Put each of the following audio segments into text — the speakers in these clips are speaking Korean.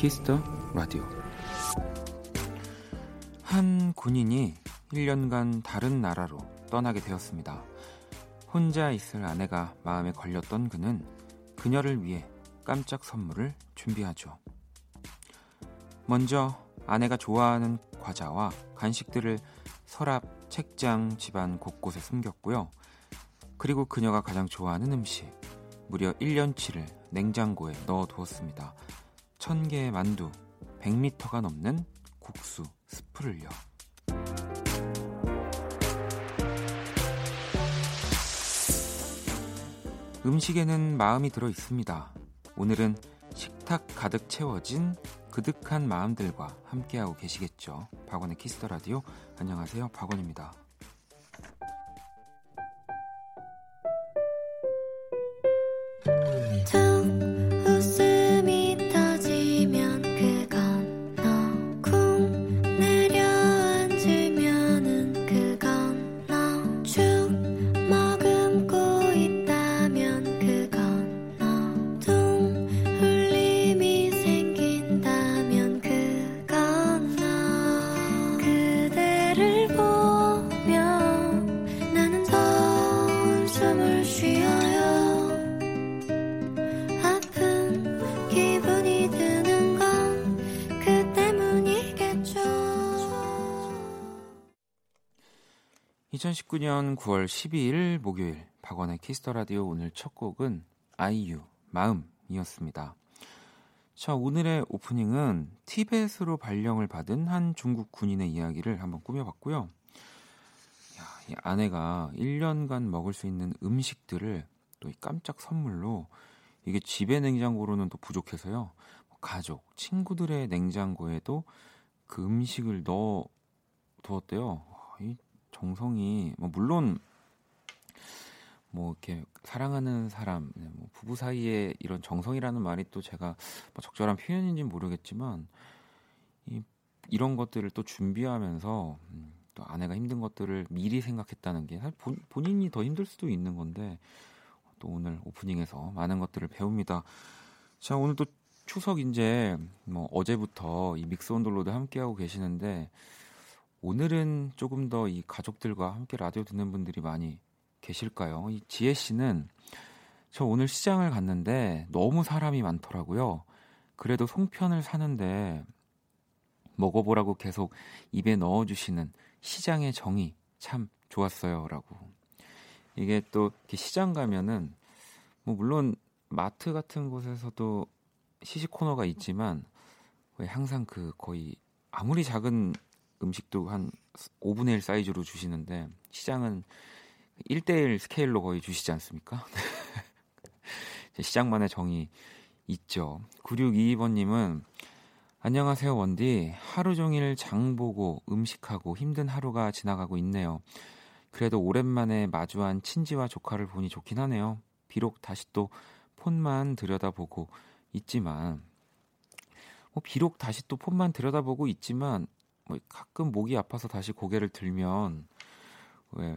키스 더 라디오 한 군인이 1년간 다른 나라로 떠나게 되었습니다. 혼자 있을 아내가 마음에 걸렸던 그는 그녀를 위해 깜짝 선물을 준비하죠. 먼저 아내가 좋아하는 과자와 간식들을 서랍, 책장, 집안 곳곳에 숨겼고요. 그리고 그녀가 가장 좋아하는 음식, 무려 1년치를 냉장고에 넣어 두었습니다. 1000개의 만두, 100m가 넘는 국수 스프를요. 음식에는 마음이 들어 있습니다. 오늘은 식탁 가득 채워진 그득한 마음들과 함께하고 계시겠죠. 박원의 키스 더 라디오. 안녕하세요. 박원입니다. (2019년 9월 12일) 목요일 박원의 키스 더 라디오 오늘 첫 곡은 아이유 마음이었습니다. 자, 오늘의 오프닝은 티벳으로 발령을 받은 한 중국 군인의 이야기를 한번 꾸며봤고요. 야, 이 아내가 1년간 먹을 수 있는 음식들을 또 깜짝 선물로 이게 집의 냉장고로는 또 부족해서요. 뭐 가족, 친구들의 냉장고에도 그 음식을 넣어 두었대요. 이 정성이 뭐 물론 뭐 이렇게 사랑하는 사람, 네, 뭐 부부 사이에 이런 정성이라는 말이 또 제가 뭐 적절한 표현인지는 모르겠지만 이, 이런 것들을 또 준비하면서 음, 또 아내가 힘든 것들을 미리 생각했다는 게 사실 본, 본인이 더 힘들 수도 있는 건데 또 오늘 오프닝에서 많은 것들을 배웁니다. 자 오늘 또 추석 이제 뭐 어제부터 이 믹스 온돌로드 함께하고 계시는데 오늘은 조금 더 이 가족들과 함께 라디오 듣는 분들이 많이 계실까요? 이 지혜 씨는 저 오늘 시장을 갔는데 너무 사람이 많더라고요. 그래도 송편을 사는데 먹어보라고 계속 입에 넣어주시는 시장의 정이 참 좋았어요라고. 이게 또 시장 가면은 뭐 물론 마트 같은 곳에서도 시식 코너가 있지만 항상 그 거의 아무리 작은 음식도 한 5분의 1 사이즈로 주시는데 시장은 1대1 스케일로 거의 주시지 않습니까? 시장만의 정이 있죠. 9622번님은 안녕하세요, 원디. 하루 종일 장 보고 음식하고 힘든 하루가 지나가고 있네요. 그래도 오랜만에 마주한 친지와 조카를 보니 좋긴 하네요. 비록 다시 또 폰만 들여다보고 있지만, 뭐 비록 다시 또 폰만 들여다보고 있지만, 뭐 가끔 목이 아파서 다시 고개를 들면, 왜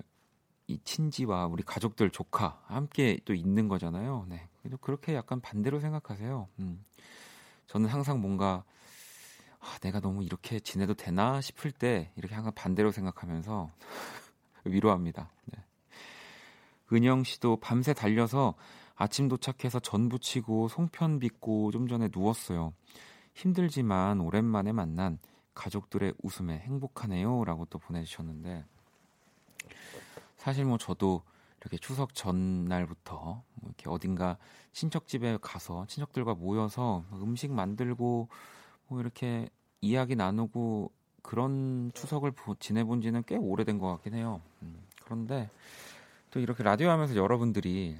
이 친지와 우리 가족들 조카 함께 또 있는 거잖아요. 네. 그래도 그렇게 약간 반대로 생각하세요. 음. 저는 항상 뭔가 아, 내가 너무 이렇게 지내도 되나 싶을 때 이렇게 항상 반대로 생각하면서 위로합니다. 네. 은영 씨도 밤새 달려서 아침 도착해서 전 부치고 송편 빚고 좀 전에 누웠어요. 힘들지만 오랜만에 만난 가족들의 웃음에 행복하네요 라고 또 보내주셨는데 사실 뭐 저도 이렇게 추석 전날부터 뭐 이렇게 어딘가 친척 집에 가서 친척들과 모여서 음식 만들고 뭐 이렇게 이야기 나누고 그런 추석을 지내본 지는 꽤 오래된 것 같긴 해요. 음, 그런데 또 이렇게 라디오 하면서 여러분들이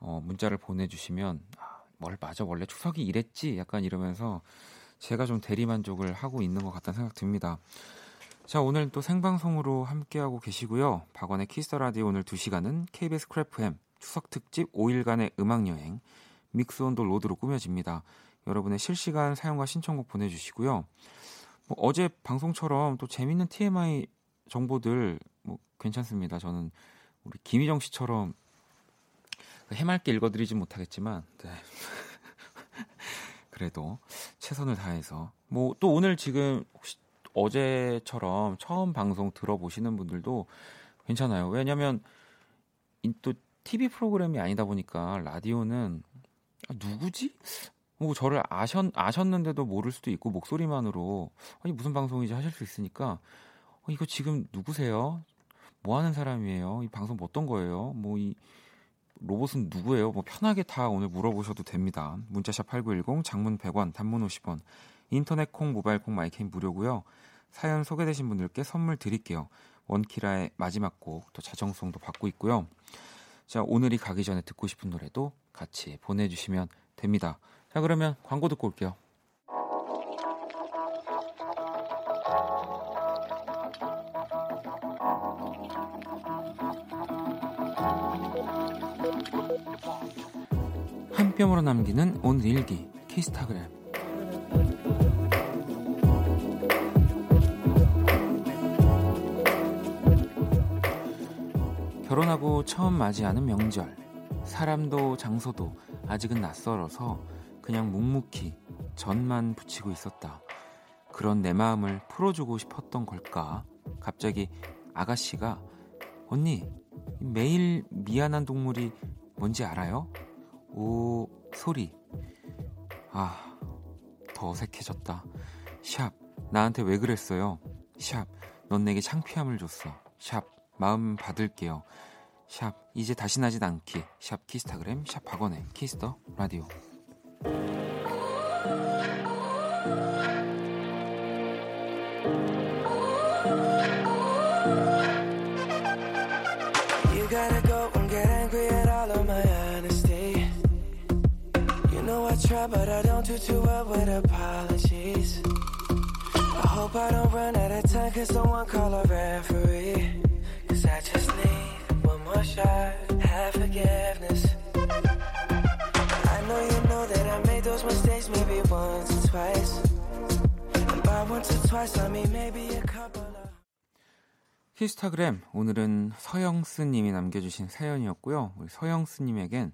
어, 문자를 보내주시면 아, 뭘 맞아 원래 추석이 이랬지 약간 이러면서 제가 좀 대리만족을 하고 있는 것 같다는 생각 듭니다. 자, 오늘 또 생방송으로 함께하고 계시고요. 박원의 키스 더 라디오 오늘 2시간은 KBS Cool FM 추석 특집 5일간의 음악 여행 Mix on the Road로 꾸며집니다. 여러분의 실시간 사연과 신청곡 보내주시고요. 뭐 어제 방송처럼 또 재밌는 TMI 정보들 뭐 괜찮습니다. 저는 우리 김희정 씨처럼 해맑게 읽어드리진 못하겠지만 네. 그래도 최선을 다해서 뭐 또 오늘 지금 혹시 어제처럼 처음 방송 들어보시는 분들도 괜찮아요. 왜냐하면 또 TV 프로그램이 아니다 보니까 라디오는 아, 누구지? 뭐 저를 아셨, 아셨는데도 모를 수도 있고 목소리만으로 아니 무슨 방송이지 하실 수 있으니까 어, 이거 지금 누구세요? 뭐 하는 사람이에요? 이 방송 뭐 어떤 거예요? 뭐이 로봇은 누구예요? 뭐 편하게 다 오늘 물어보셔도 됩니다. 문자샵 8910 장문 100원 단문 50원 인터넷 콩 모바일 콩 마이캠 무료고요. 사연 소개되신 분들께 선물 드릴게요. 원키라의 마지막 곡 또 자정송도 받고 있고요. 자 오늘이 가기 전에 듣고 싶은 노래도 같이 보내주시면 됩니다. 자, 그러면 광고 듣고 올게요. 한 뼘으로 남기는 오늘 일기 키스타그램 결혼하고 처음 맞이하는 명절 사람도 장소도 아직은 낯설어서 그냥 묵묵히 전만 붙이고 있었다. 그런 내 마음을 풀어주고 싶었던 걸까? 갑자기 아가씨가 언니 매일 미안한 동물이 뭔지 알아요? 오 소리. 아 더 어색해졌다. 샵 나한테 왜 그랬어요? 샵 넌 내게 창피함을 줬어. 샵 마음 받을게요. 샵 이제 다시 나진 않기. 샵 키스타그램 샵 박원의 키스 더 라디오 but I don't do too well with apologies. I hope I don't run out of time, cause someone call a referee. Cause I just need one more shot, have forgiveness. know you know that I made those mistakes maybe once or twice. And by once or twice, I mean maybe a couple of. 히스타그램 오늘은 서영스님이 남겨주신 사연이었고요. 우리 서영스님에겐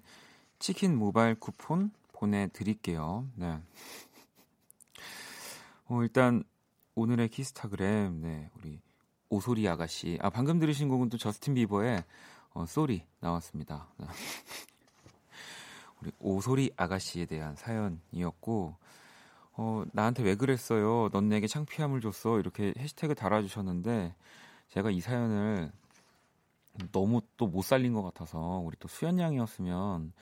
치킨 모바일 쿠폰 보내드릴게요. 네. 어, 일단 오늘의 키스타그램 네 우리 오소리 아가씨 아 방금 들으신 곡은 또 저스틴 비버의 어, Sorry 나왔습니다. 우리 오소리 아가씨에 대한 사연이었고 어, 나한테 왜 그랬어요? 넌 내게 창피함을 줬어. 이렇게 해시태그 달아주셨는데 제가 이 사연을 너무 또 못 살린 것 같아서 우리 또 수연 양이었으면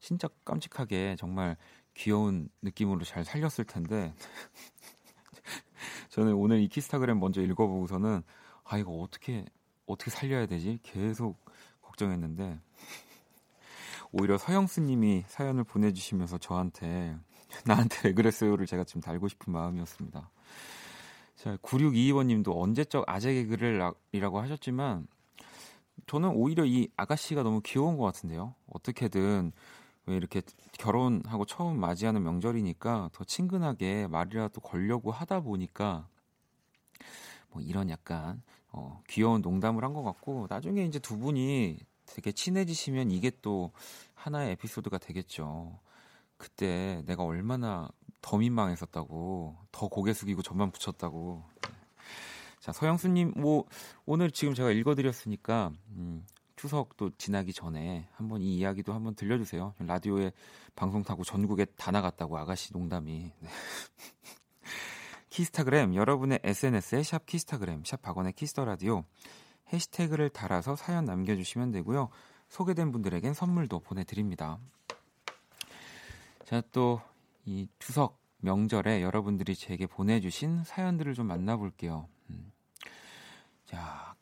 진짜 깜찍하게 정말 귀여운 느낌으로 잘 살렸을 텐데 저는 오늘 이 키스타그램 먼저 읽어보고서는 아 이거 어떻게 어떻게 살려야 되지 계속 걱정했는데 오히려 서영수님이 사연을 보내주시면서 저한테 나한테 왜 그랬어요를 제가 지금 달고 싶은 마음이었습니다. 자, 9622번님도 언제적 아재 개그를 이라고 하셨지만 저는 오히려 이 아가씨가 너무 귀여운 것 같은데요. 어떻게든 왜 이렇게 결혼하고 처음 맞이하는 명절이니까 더 친근하게 말이라도 걸려고 하다 보니까 뭐 이런 약간 어, 귀여운 농담을 한 것 같고 나중에 이제 두 분이 되게 친해지시면 이게 또 하나의 에피소드가 되겠죠. 그때 내가 얼마나 더 민망했었다고, 더 고개 숙이고 점만 붙였다고. 자, 서영수님, 뭐, 오늘 지금 제가 읽어드렸으니까, 음, 추석도 지나기 전에 한번 이 이야기도 한번 들려주세요. 라디오에 방송 타고 전국에 다 나갔다고 아가씨 농담이. 네. 키스타그램, 여러분의 SNS에 샵 키스타그램, 샵 박원의 키스 더 라디오. 해시태그를 달아서 사연 남겨주시면 되고요. 소개된 분들에겐 선물도 보내드립니다. 자, 또 이 추석 명절에 여러분들이 제게 보내주신 사연들을 좀 만나볼게요. 음. 자,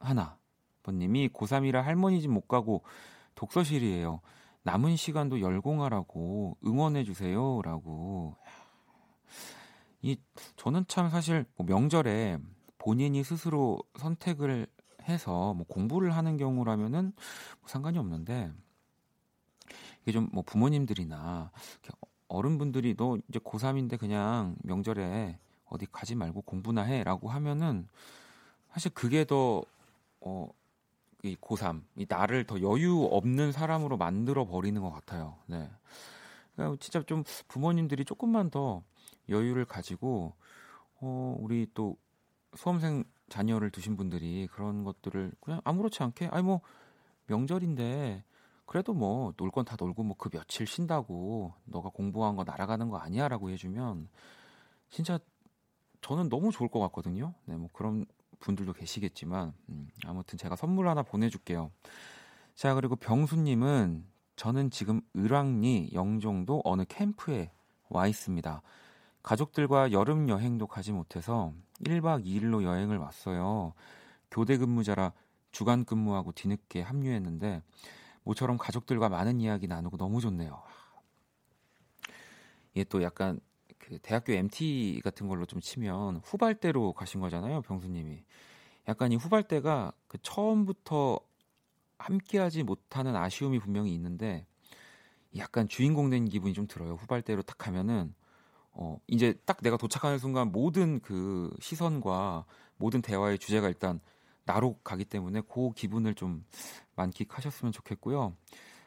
K7351-3761 번님이 고3이라 할머니 집 못 가고 독서실이에요. 남은 시간도 열공하라고 응원해 주세요. 라고. 이, 저는 참 사실 뭐 명절에 본인이 스스로 선택을 해서 뭐 공부를 하는 경우라면은 뭐 상관이 없는데 이게 좀 뭐 부모님들이나 어른분들이 너 이제 고3인데 그냥 명절에 어디 가지 말고 공부나 해라고 하면은 사실 그게 더 어, 이 고3, 이 나를 더 여유 없는 사람으로 만들어 버리는 것 같아요. 네. 그러니까 진짜 좀 부모님들이 조금만 더 여유를 가지고 어 우리 또 수험생 자녀를 두신 분들이 그런 것들을 그냥 아무렇지 않게 아니 뭐 명절인데 그래도 뭐 놀 건 다 놀고 뭐 그 며칠 쉰다고 너가 공부한 거 날아가는 거 아니야 라고 해주면 진짜 저는 너무 좋을 것 같거든요. 네, 뭐 그런 분들도 계시겠지만 음, 아무튼 제가 선물 하나 보내줄게요. 자 그리고 병수님은 저는 지금 을왕리 영종도 어느 캠프에 와 있습니다. 가족들과 여름 여행도 가지 못해서 1박 2일로 여행을 왔어요. 교대 근무자라 주간 근무하고 뒤늦게 합류했는데 모처럼 가족들과 많은 이야기 나누고 너무 좋네요. 이게 또 약간 그 대학교 MT 같은 걸로 좀 치면 후발대로 가신 거잖아요, 병수님이. 약간 이 후발대가 그 처음부터 함께하지 못하는 아쉬움이 분명히 있는데 약간 주인공 된 기분이 좀 들어요. 후발대로 딱 가면은 어 이제 딱 내가 도착하는 순간 모든 그 시선과 모든 대화의 주제가 일단 나로 가기 때문에 그 기분을 좀 만끽하셨으면 좋겠고요.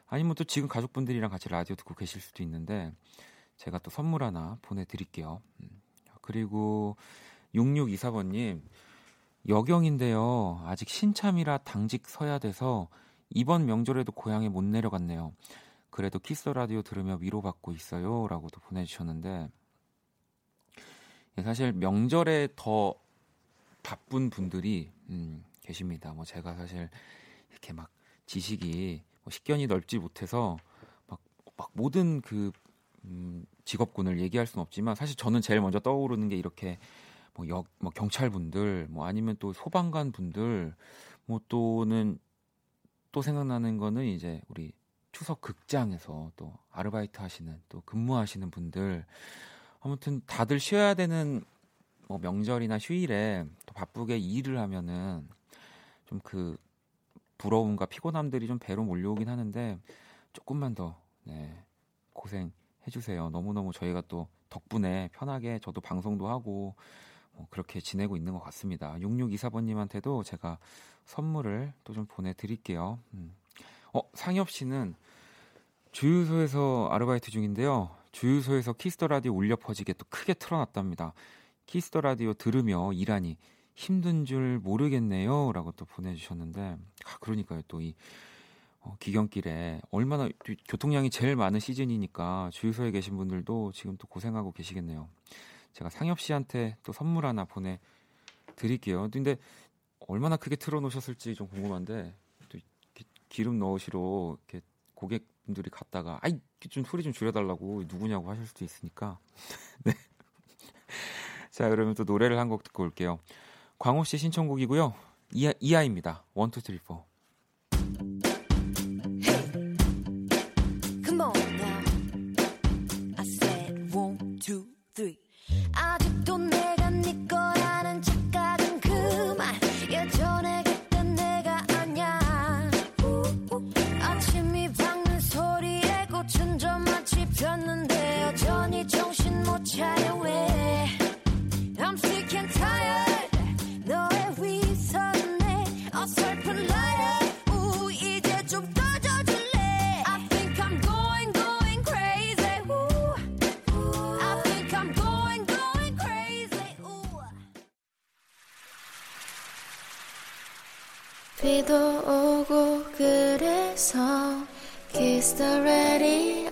아니면 또 지금 가족분들이랑 같이 라디오 듣고 계실 수도 있는데 제가 또 선물 하나 보내드릴게요. 음. 그리고 6624번님 여경인데요. 아직 신참이라 당직 서야 돼서 이번 명절에도 고향에 못 내려갔네요. 그래도 키스 라디오 들으며 위로받고 있어요 라고도 보내주셨는데 예, 사실 명절에 더 바쁜 분들이 음, 계십니다. 뭐 제가 사실 이렇게 막 지식이 뭐 식견이 넓지 못해서 막, 막 모든 그 음, 직업군을 얘기할 수는 없지만 사실 저는 제일 먼저 떠오르는 게 이렇게 뭐, 역, 뭐 경찰분들 뭐 아니면 또 소방관 분들 뭐 또는 또 생각나는 거는 이제 우리 추석 극장에서 또 아르바이트 하시는 또 근무하시는 분들. 아무튼 다들 쉬어야 되는 뭐 명절이나 휴일에 또 바쁘게 일을 하면은 좀 그 부러움과 피곤함들이 좀 배로 몰려오긴 하는데 조금만 더 네, 고생 해주세요. 너무너무 저희가 또 덕분에 편하게 저도 방송도 하고 뭐 그렇게 지내고 있는 것 같습니다. 6624번님한테도 제가 선물을 또 좀 보내드릴게요. 음. 어, 상엽 씨는 주유소에서 아르바이트 중인데요. 주유소에서 Kiss the Radio 울려 퍼지게 또 크게 틀어놨답니다. Kiss the Radio 들으며 일하니 힘든 줄 모르겠네요. 라고 또 보내주셨는데, 아, 그러니까요. 또 이 어, 귀경길에 얼마나 교통량이 제일 많은 시즌이니까 주유소에 계신 분들도 지금 또 고생하고 계시겠네요. 제가 상엽 씨한테 또 선물 하나 보내 드릴게요. 근데 얼마나 크게 틀어 놓으셨을지 좀 궁금한데 또 기름 넣으시러 이렇게 고객분들이 갔다가 아이 좀 소리 좀 줄여달라고 누구냐고 하실 수도 있으니까. 네. 자 그러면 또 노래를 한 곡 듣고 올게요. 광호 씨 신청곡이고요. 이하, 이하입니다. 1, 2, 3, 4. Kiss the radio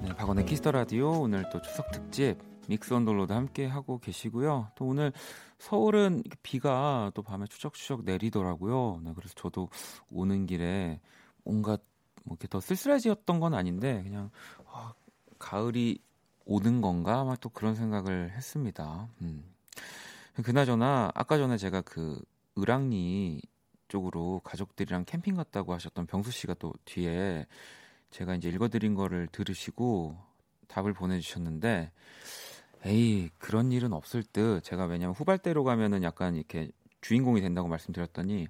네, 박원의 Kiss the Radio 오늘 또 추석 특집 Mix on the Road 함께 하고 계시고요. 또 오늘 서울은 비가 또 밤에 추적추적 내리더라고요. 네, 그래서 저도 오는 길에 뭔가 뭐 이렇게 더 쓸쓸해지었던 건 아닌데 그냥 아, 가을이 오는 건가? 아마 또 그런 생각을 했습니다. 음. 그나저나 아까 전에 제가 그 을왕리 쪽으로 가족들이랑 캠핑 갔다고 하셨던 병수 씨가 또 뒤에 제가 이제 읽어드린 거를 들으시고 답을 보내주셨는데 에이 그런 일은 없을 듯. 제가 왜냐면 후발대로 가면은 약간 이렇게 주인공이 된다고 말씀드렸더니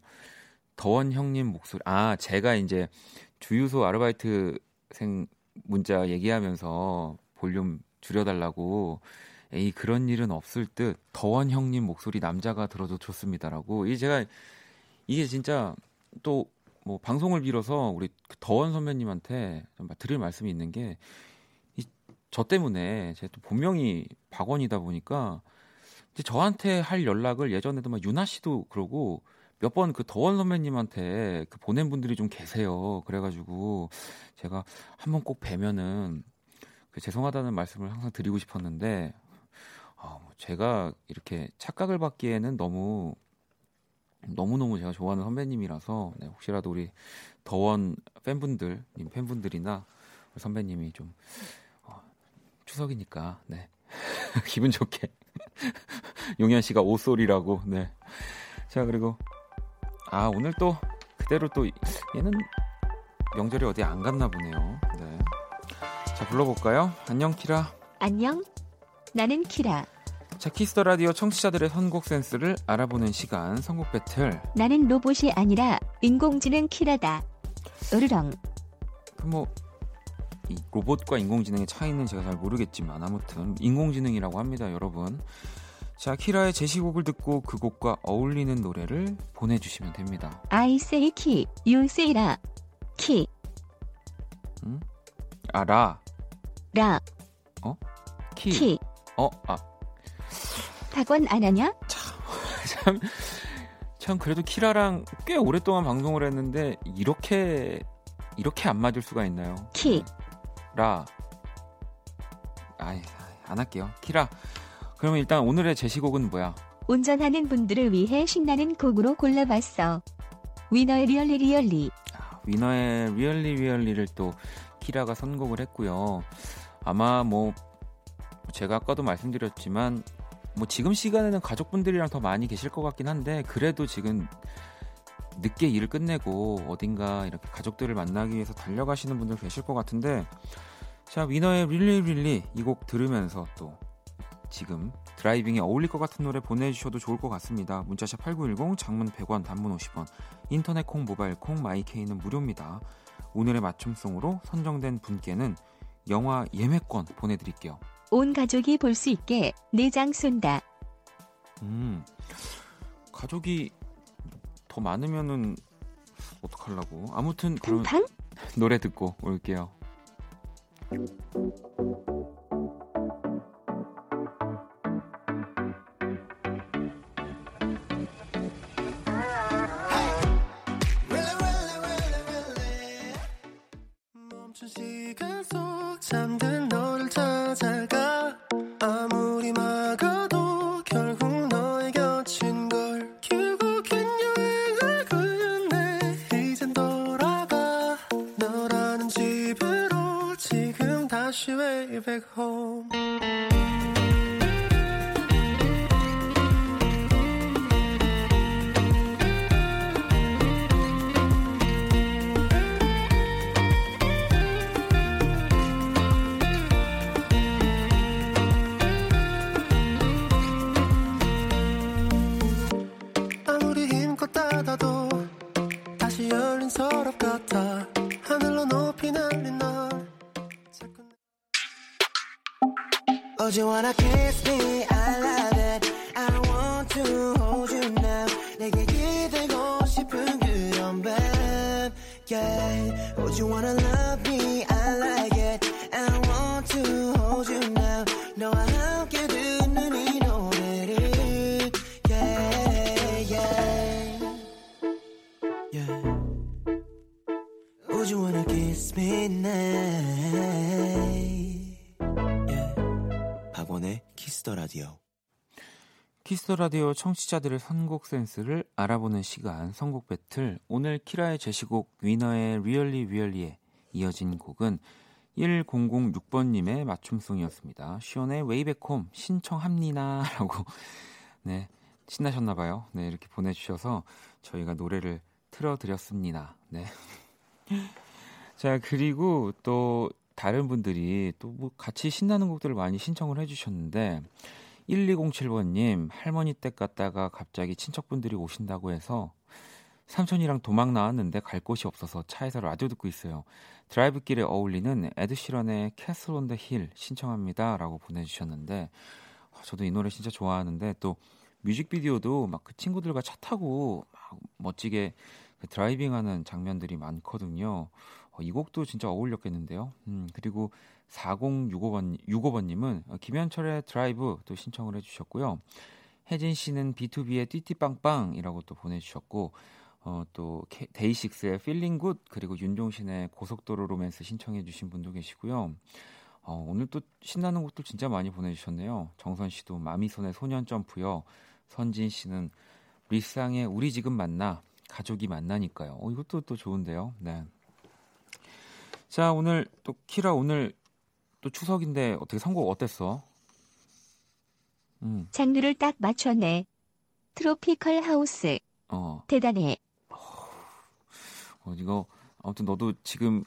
더원 형님 목소리 아 제가 이제 주유소 아르바이트생 문자 얘기하면서 볼륨 줄여달라고 에이 그런 일은 없을 듯 더원 형님 목소리 남자가 들어도 좋습니다라고 이 제가 이게 진짜 또 뭐 방송을 빌어서 우리 그 더원 선배님한테 좀 드릴 말씀이 있는 게 저 때문에 제가 또 본명이 박원이다 보니까 이제 저한테 할 연락을 예전에도 막 유나 씨도 그러고 몇 번 그 더원 선배님한테 그 보낸 분들이 좀 계세요. 그래가지고 제가 한번 꼭 뵈면은 그 죄송하다는 말씀을 항상 드리고 싶었는데 아, 뭐 제가 이렇게 착각을 받기에는 너무 너무너무 제가 좋아하는 선배님이라서 네, 혹시라도 우리 더원 팬분들, 님 팬분들이나 선배님이 좀 어, 추석이니까 네. 기분 좋게 용현 씨가 오소리라고 네. 자, 그리고 아, 오늘 또 그대로 또 얘는 명절에 어디 안 갔나 보네요. 네. 자, 불러볼까요? 안녕, 키라. 안녕. 나는 키라. 자, Kiss the Radio 청취자들의 선곡 센스를 알아보는 시간, 선곡 배틀. 나는 로봇이 아니라 인공지능 키라다. 으르렁. 그 뭐, 이 로봇과 인공지능의 차이는 제가 잘 모르겠지만, 아무튼, 인공지능이라고 합니다, 여러분. 자, 키라의 제시곡을 듣고 그 곡과 어울리는 노래를 보내주시면 됩니다. I say 키, you say 라. 키. 음? 아, 라. 라. 어? 키. 키. 어, 아. 박원 안 하냐? 참, 참, 그래도 키라랑 꽤 오랫동안 방송을 했는데, 이렇게, 이렇게 안 맞을 수가 있나요? 키. 네. 라. 아이, 안 할게요. 키라. 그러면 일단 오늘의 제시곡은 뭐야? 운전하는 분들을 위해 신나는 곡으로 골라봤어. 위너의 Really Really. 아, 위너의 Really Really를 또 키라가 선곡을 했고요. 아마 뭐 제가 아까도 말씀드렸지만 뭐 지금 시간에는 가족분들이랑 더 많이 계실 것 같긴 한데 그래도 지금 늦게 일을 끝내고 어딘가 이렇게 가족들을 만나기 위해서 달려가시는 분들 계실 것 같은데 자 위너의 릴리 릴리 이 곡 들으면서 또 지금 드라이빙에 어울릴 것 같은 노래 보내주셔도 좋을 것 같습니다. 문자샵 8910 장문 100원 단문 50원 인터넷 콩 모바일 콩 마이케이는 무료입니다. 오늘의 맞춤송으로 선정된 분께는 영화 예매권 보내드릴게요. 온 가족이 볼 수 있게 내장 쏜다. 음, 가족이 더 많으면은 어떡하려고. 아무튼 그럼 팡팡? 노래 듣고 올게요. 지금 다시 way back home you wanna kiss me? Kiss the Radio 청취자들의 선곡 센스를 알아보는 시간 선곡 배틀 오늘 키라의 제시곡 위너의 Really Really에 이어진 곡은 1006번님의 맞춤송이었습니다. 숀의 Way Back Home 신청합니다라고 네 신나셨나봐요. 네 이렇게 보내주셔서 저희가 노래를 틀어드렸습니다. 네. 자 그리고 또 다른 분들이 또 뭐 같이 신나는 곡들을 많이 신청을 해주셨는데 1207번님 할머니 댁 갔다가 갑자기 친척분들이 오신다고 해서 삼촌이랑 도망 나왔는데 갈 곳이 없어서 차에서 라디오 듣고 있어요. 드라이브 길에 어울리는 에드시런의 Castle on the Hill 신청합니다 라고 보내주셨는데 아, 저도 이 노래 진짜 좋아하는데 또 뮤직비디오도 막 그 친구들과 차 타고 막 멋지게 그 driving 하는 장면들이 많거든요. 어, 이 곡도 진짜 어울렸겠는데요. 음, 그리고 4065번 65번님은 어, 김현철의 드라이브 또 신청을 해주셨고요. 혜진 씨는 BTOB의 띠띠빵빵이라고 또 보내주셨고 어, 또 데이식스의 Feeling Good 그리고 윤종신의 고속도로 로맨스 신청해주신 분도 계시고요. 어, 오늘 또 신나는 곡도 진짜 많이 보내주셨네요. 정선 씨도 마미손의 소년 점프요. 선진 씨는 리쌍의 우리 지금 만나 가족이 만나니까요. 어, 이것도 또 좋은데요. 네. 자 오늘 또 키라 오늘 또 추석인데 어떻게 선곡 어땠어? 음. 장르를 딱 맞췄네. 트로피컬 하우스. 어. 대단해. 어, 이거 아무튼 너도 지금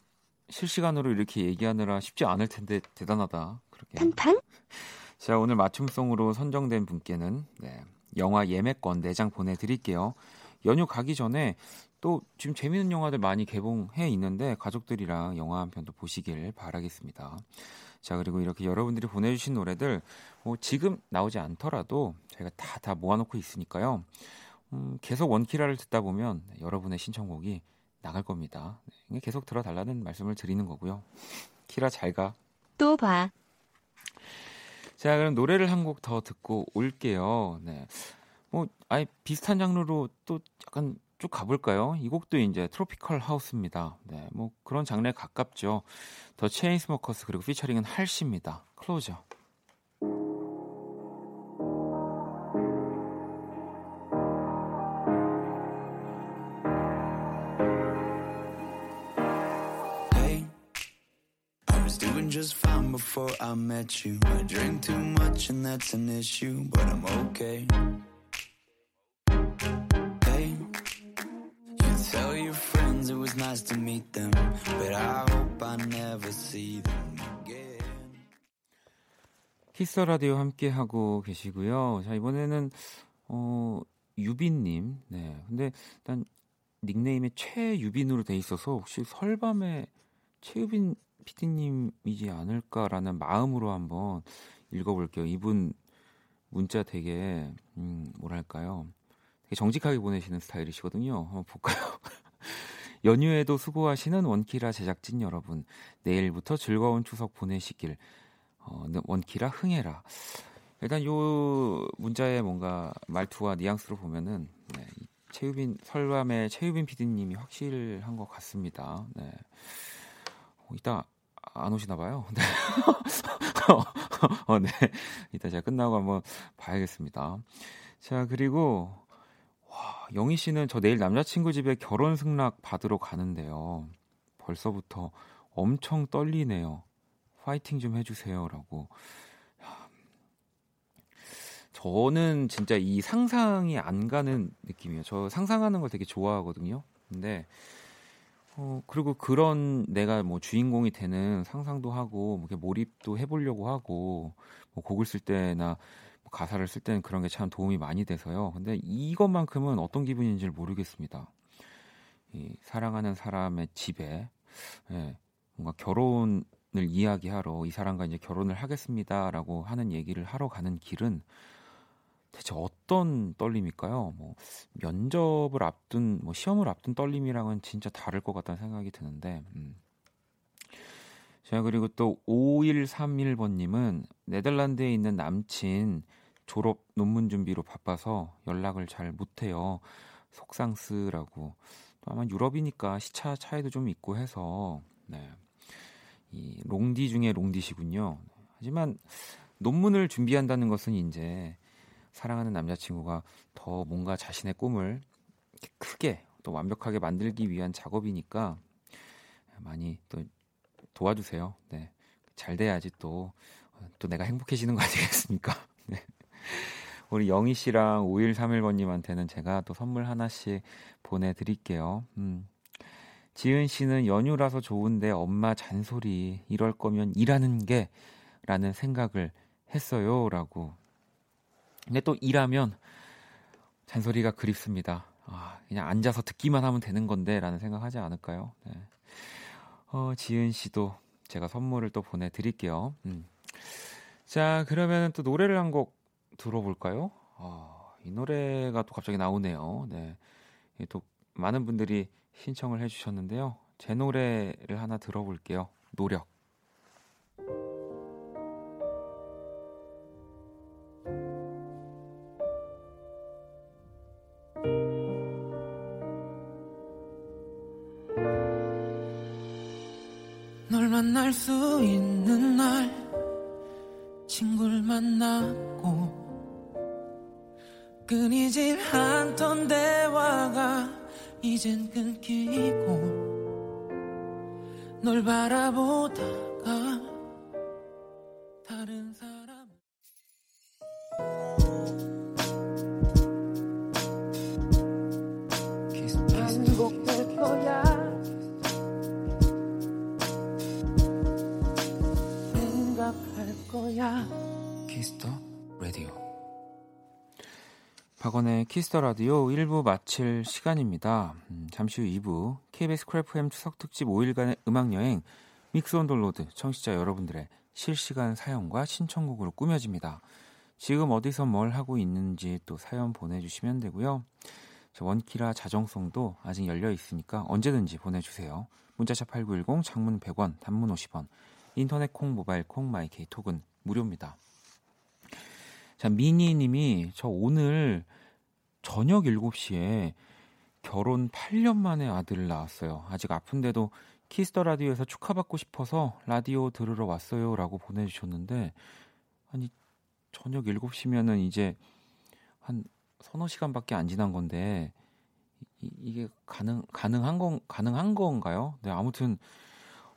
실시간으로 이렇게 얘기하느라 쉽지 않을 텐데 대단하다. 그렇게. 팡팡? 자, 오늘 맞춤송으로 선정된 분께는 네, 영화 예매권 4장 보내드릴게요. 연휴 가기 전에 또 지금 재밌는 영화들 많이 개봉해 있는데 가족들이랑 영화 한 편도 보시길 바라겠습니다. 자, 그리고 이렇게 여러분들이 보내주신 노래들 뭐 지금 나오지 않더라도 저희가 다, 다 모아놓고 있으니까요. 음, 계속 원키라를 듣다 보면 여러분의 신청곡이 나갈 겁니다. 네, 계속 들어달라는 말씀을 드리는 거고요. 키라 잘 가. 또 봐. 자, 그럼 노래를 한 곡 더 듣고 올게요. 네. 뭐, 아예 비슷한 장르로 또 약간 쭉 가볼까요? 이 곡도 이제 tropical house입니다. 네, 뭐 그런 장르에 가깝죠. The Chainsmokers 그리고 featuring은 할시입니다. Closer. Nice to meet them, but I hope I never see them. 키스 라디오 함께 하고 계시고요. 자 이번에는 어 유빈님, 네. 근데 일단 닉네임이 최유빈으로 돼 있어서 혹시 설밤에 최유빈 PD님이지 않을까라는 마음으로 한번 읽어볼게요. 이분 문자 되게 음, 뭐랄까요? 되게 정직하게 보내시는 스타일이시거든요. 한번 볼까요? 연휴에도 수고하시는 원키라 제작진 여러분, 내일부터 즐거운 추석 보내시길 어, 원키라 흥해라. 일단 요 문자의 뭔가 말투와 뉘앙스로 보면은 네, 최유빈 설밤의 최유빈 PD님이 확실한 것 같습니다. 네. 어, 이따 안 오시나 봐요. 네. 어, 네. 이따 제가 끝나고 한번 봐야겠습니다. 자, 그리고 와, 영희 씨는 저 내일 남자친구 집에 결혼 승낙 받으러 가는데요. 벌써부터 엄청 떨리네요. 파이팅 좀 해주세요라고. 저는 진짜 이 상상이 안 가는 느낌이에요. 저 상상하는 걸 되게 좋아하거든요. 근데 어, 그리고 그런 내가 뭐 주인공이 되는 상상도 하고, 뭐 몰입도 해보려고 하고, 뭐 곡을 쓸 때나 뭐 가사를 쓸 때는 그런 게 참 도움이 많이 돼서요. 근데 이것만큼은 어떤 기분인지를 모르겠습니다. 이 사랑하는 사람의 집에, 예, 뭔가 결혼을 이야기하러 이 사람과 이제 결혼을 하겠습니다라고 하는 얘기를 하러 가는 길은 대체 어떤 떨림일까요? 뭐 면접을 앞둔 뭐 시험을 앞둔 떨림이랑은 진짜 다를 것 같다는 생각이 드는데 음. 자 그리고 또 5131번님은 네덜란드에 있는 남친 졸업 논문 준비로 바빠서 연락을 잘 못해요. 속상스라고 또 아마 유럽이니까 시차 차이도 좀 있고 해서 네. 이 롱디 중에 롱디시군요. 하지만 논문을 준비한다는 것은 이제 사랑하는 남자친구가 더 뭔가 자신의 꿈을 크게 또 완벽하게 만들기 위한 작업이니까 많이 또 도와주세요. 네. 잘 돼야지 또, 또 내가 행복해지는 거 아니겠습니까? 네. 우리 영희 씨랑 5131번님한테는 제가 또 선물 하나씩 보내드릴게요. 음. 지은 씨는 연휴라서 좋은데 엄마 잔소리 이럴 거면 일하는 게 라는 생각을 했어요. 라고 근데 또 일하면 잔소리가 그립습니다. 아, 그냥 앉아서 듣기만 하면 되는 건데 라는 생각하지 않을까요? 네. 어, 지은 씨도 제가 선물을 또 보내드릴게요. 음. 자, 그러면 또 노래를 한 곡 들어볼까요? 아, 이 노래가 또 갑자기 나오네요. 네. 또 많은 분들이 신청을 해주셨는데요. 제 노래를 하나 들어볼게요. 노력. 만날 수 있는 날 친구를 만났고 끊이질 않던 대화가 이젠 끊기고 널 바라보다가 Kiss the Radio 1부 마칠 시간입니다. 음, 잠시 후 2부 KBS Cool FM 추석 특집 5일간의 음악 여행 Mix on the Road 청취자 여러분들의 실시간 사연과 신청곡으로 꾸며집니다. 지금 어디서 뭘 하고 있는지 또 사연 보내주시면 되고요. 저 원키라 자정송도 아직 열려 있으니까 언제든지 보내주세요. 문자샵 8910 장문 100원 단문 50원 인터넷 콩 모바일 콩 my K 톡은 무료입니다. 자, 미니님이 저 오늘 저녁 7시에 결혼 8년 만에 아들을 낳았어요. 아직 아픈데도 Kiss the Radio에서 축하받고 싶어서 라디오 들으러 왔어요. 라고 보내주셨는데, 아니, 저녁 7시면은 이제 한 서너 시간밖에 안 지난 건데, 이, 게 가능, 가능한 건, 가능한 건가요? 네, 아무튼,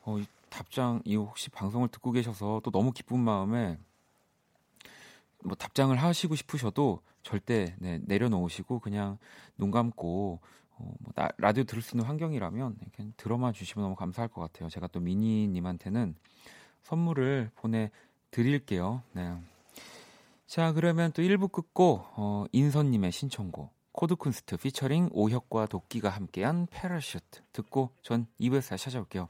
어, 이 답장, 이 혹시 방송을 듣고 계셔서 또 너무 기쁜 마음에 뭐 답장을 하시고 싶으셔도 절대 네, 내려놓으시고 그냥 눈 감고 어, 뭐 나, 라디오 들을 수 있는 환경이라면 그냥 들어만 주시면 너무 감사할 것 같아요. 제가 또 미니님한테는 선물을 보내 드릴게요. 네. 자 그러면 또 1부 끝 곡 어, 인선님의 신청곡 코드쿤스트 피처링 오혁과 도끼가 함께한 Parachute 듣고 전 2부에서 다시 찾아올게요.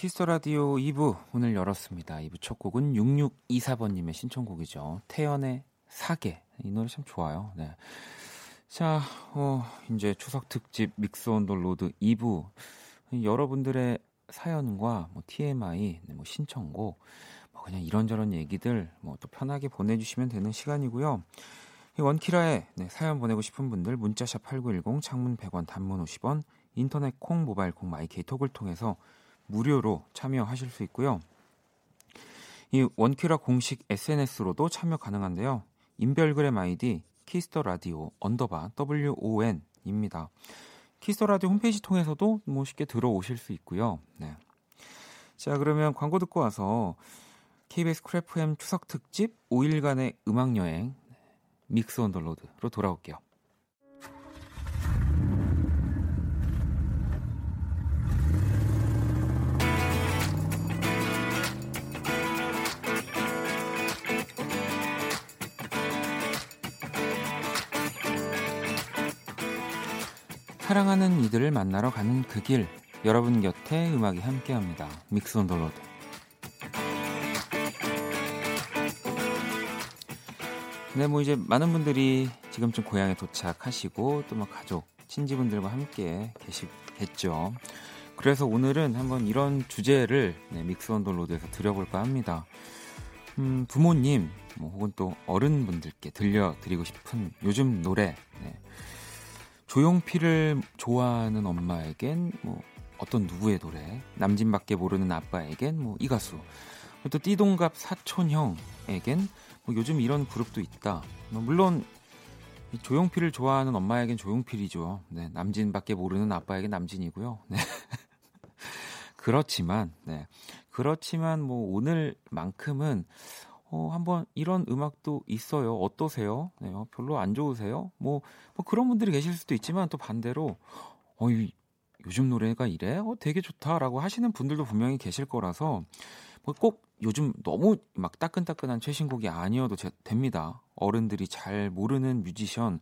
Kiss the Radio 2부 문을 열었습니다. 2부 첫 곡은 6624번님의 신청곡이죠. 태연의 사계. 이 노래 참 좋아요. 네. 자, 어, 이제 추석 특집 Mix on the Road 2부. 여러분들의 사연과 뭐 TMI, 네, 뭐 신청곡, 뭐 그냥 이런저런 얘기들 뭐 또 편하게 보내주시면 되는 시간이고요. 이 원키라에 네, 사연 보내고 싶은 분들 문자샵 8910 장문 100원 단문 50원 인터넷 콩 모바일 콩 마이케이 톡을 통해서 무료로 참여하실 수 있고요. 이 원키라 공식 SNS로도 참여 가능한데요. 인별그램 아이디 Kiss the Radio 언더바 WON입니다. Kiss the Radio 홈페이지 통해서도 뭐 쉽게 들어오실 수 있고요. 네. 자, 그러면 광고 듣고 와서 KBS Cool FM 추석 특집 5일간의 음악 여행 Mix on the Road로 돌아올게요. 사랑하는 이들을 만나러 가는 그 길 여러분 곁에 음악이 함께합니다. Mix on the Road 네, 뭐 이제 많은 분들이 지금쯤 고향에 도착하시고 또뭐 가족, 친지분들과 함께 계시겠죠. 그래서 오늘은 한번 이런 주제를 네, Mix on the Road에서 드려볼까 합니다. 음, 부모님, 뭐 혹은 또 어른분들께 들려드리고 싶은 요즘 노래. 네. 조용필을 좋아하는 엄마에겐 뭐 어떤 누구의 노래, 남진밖에 모르는 아빠에겐 뭐 이 가수, 또 띠동갑 사촌형에겐 뭐 요즘 이런 그룹도 있다. 뭐 물론 조용필을 좋아하는 엄마에겐 조용필이죠. 네, 남진밖에 모르는 아빠에겐 남진이고요. 네. 그렇지만, 네. 그렇지만 뭐 오늘만큼은 어, 한번 이런 음악도 있어요. 어떠세요? 네, 어, 별로 안 좋으세요? 뭐, 뭐 그런 분들이 계실 수도 있지만 또 반대로 어, 이, 요즘 노래가 이래? 어, 되게 좋다라고 하시는 분들도 분명히 계실 거라서 뭐 꼭 요즘 너무 막 따끈따끈한 최신곡이 아니어도 제, 됩니다. 어른들이 잘 모르는 뮤지션,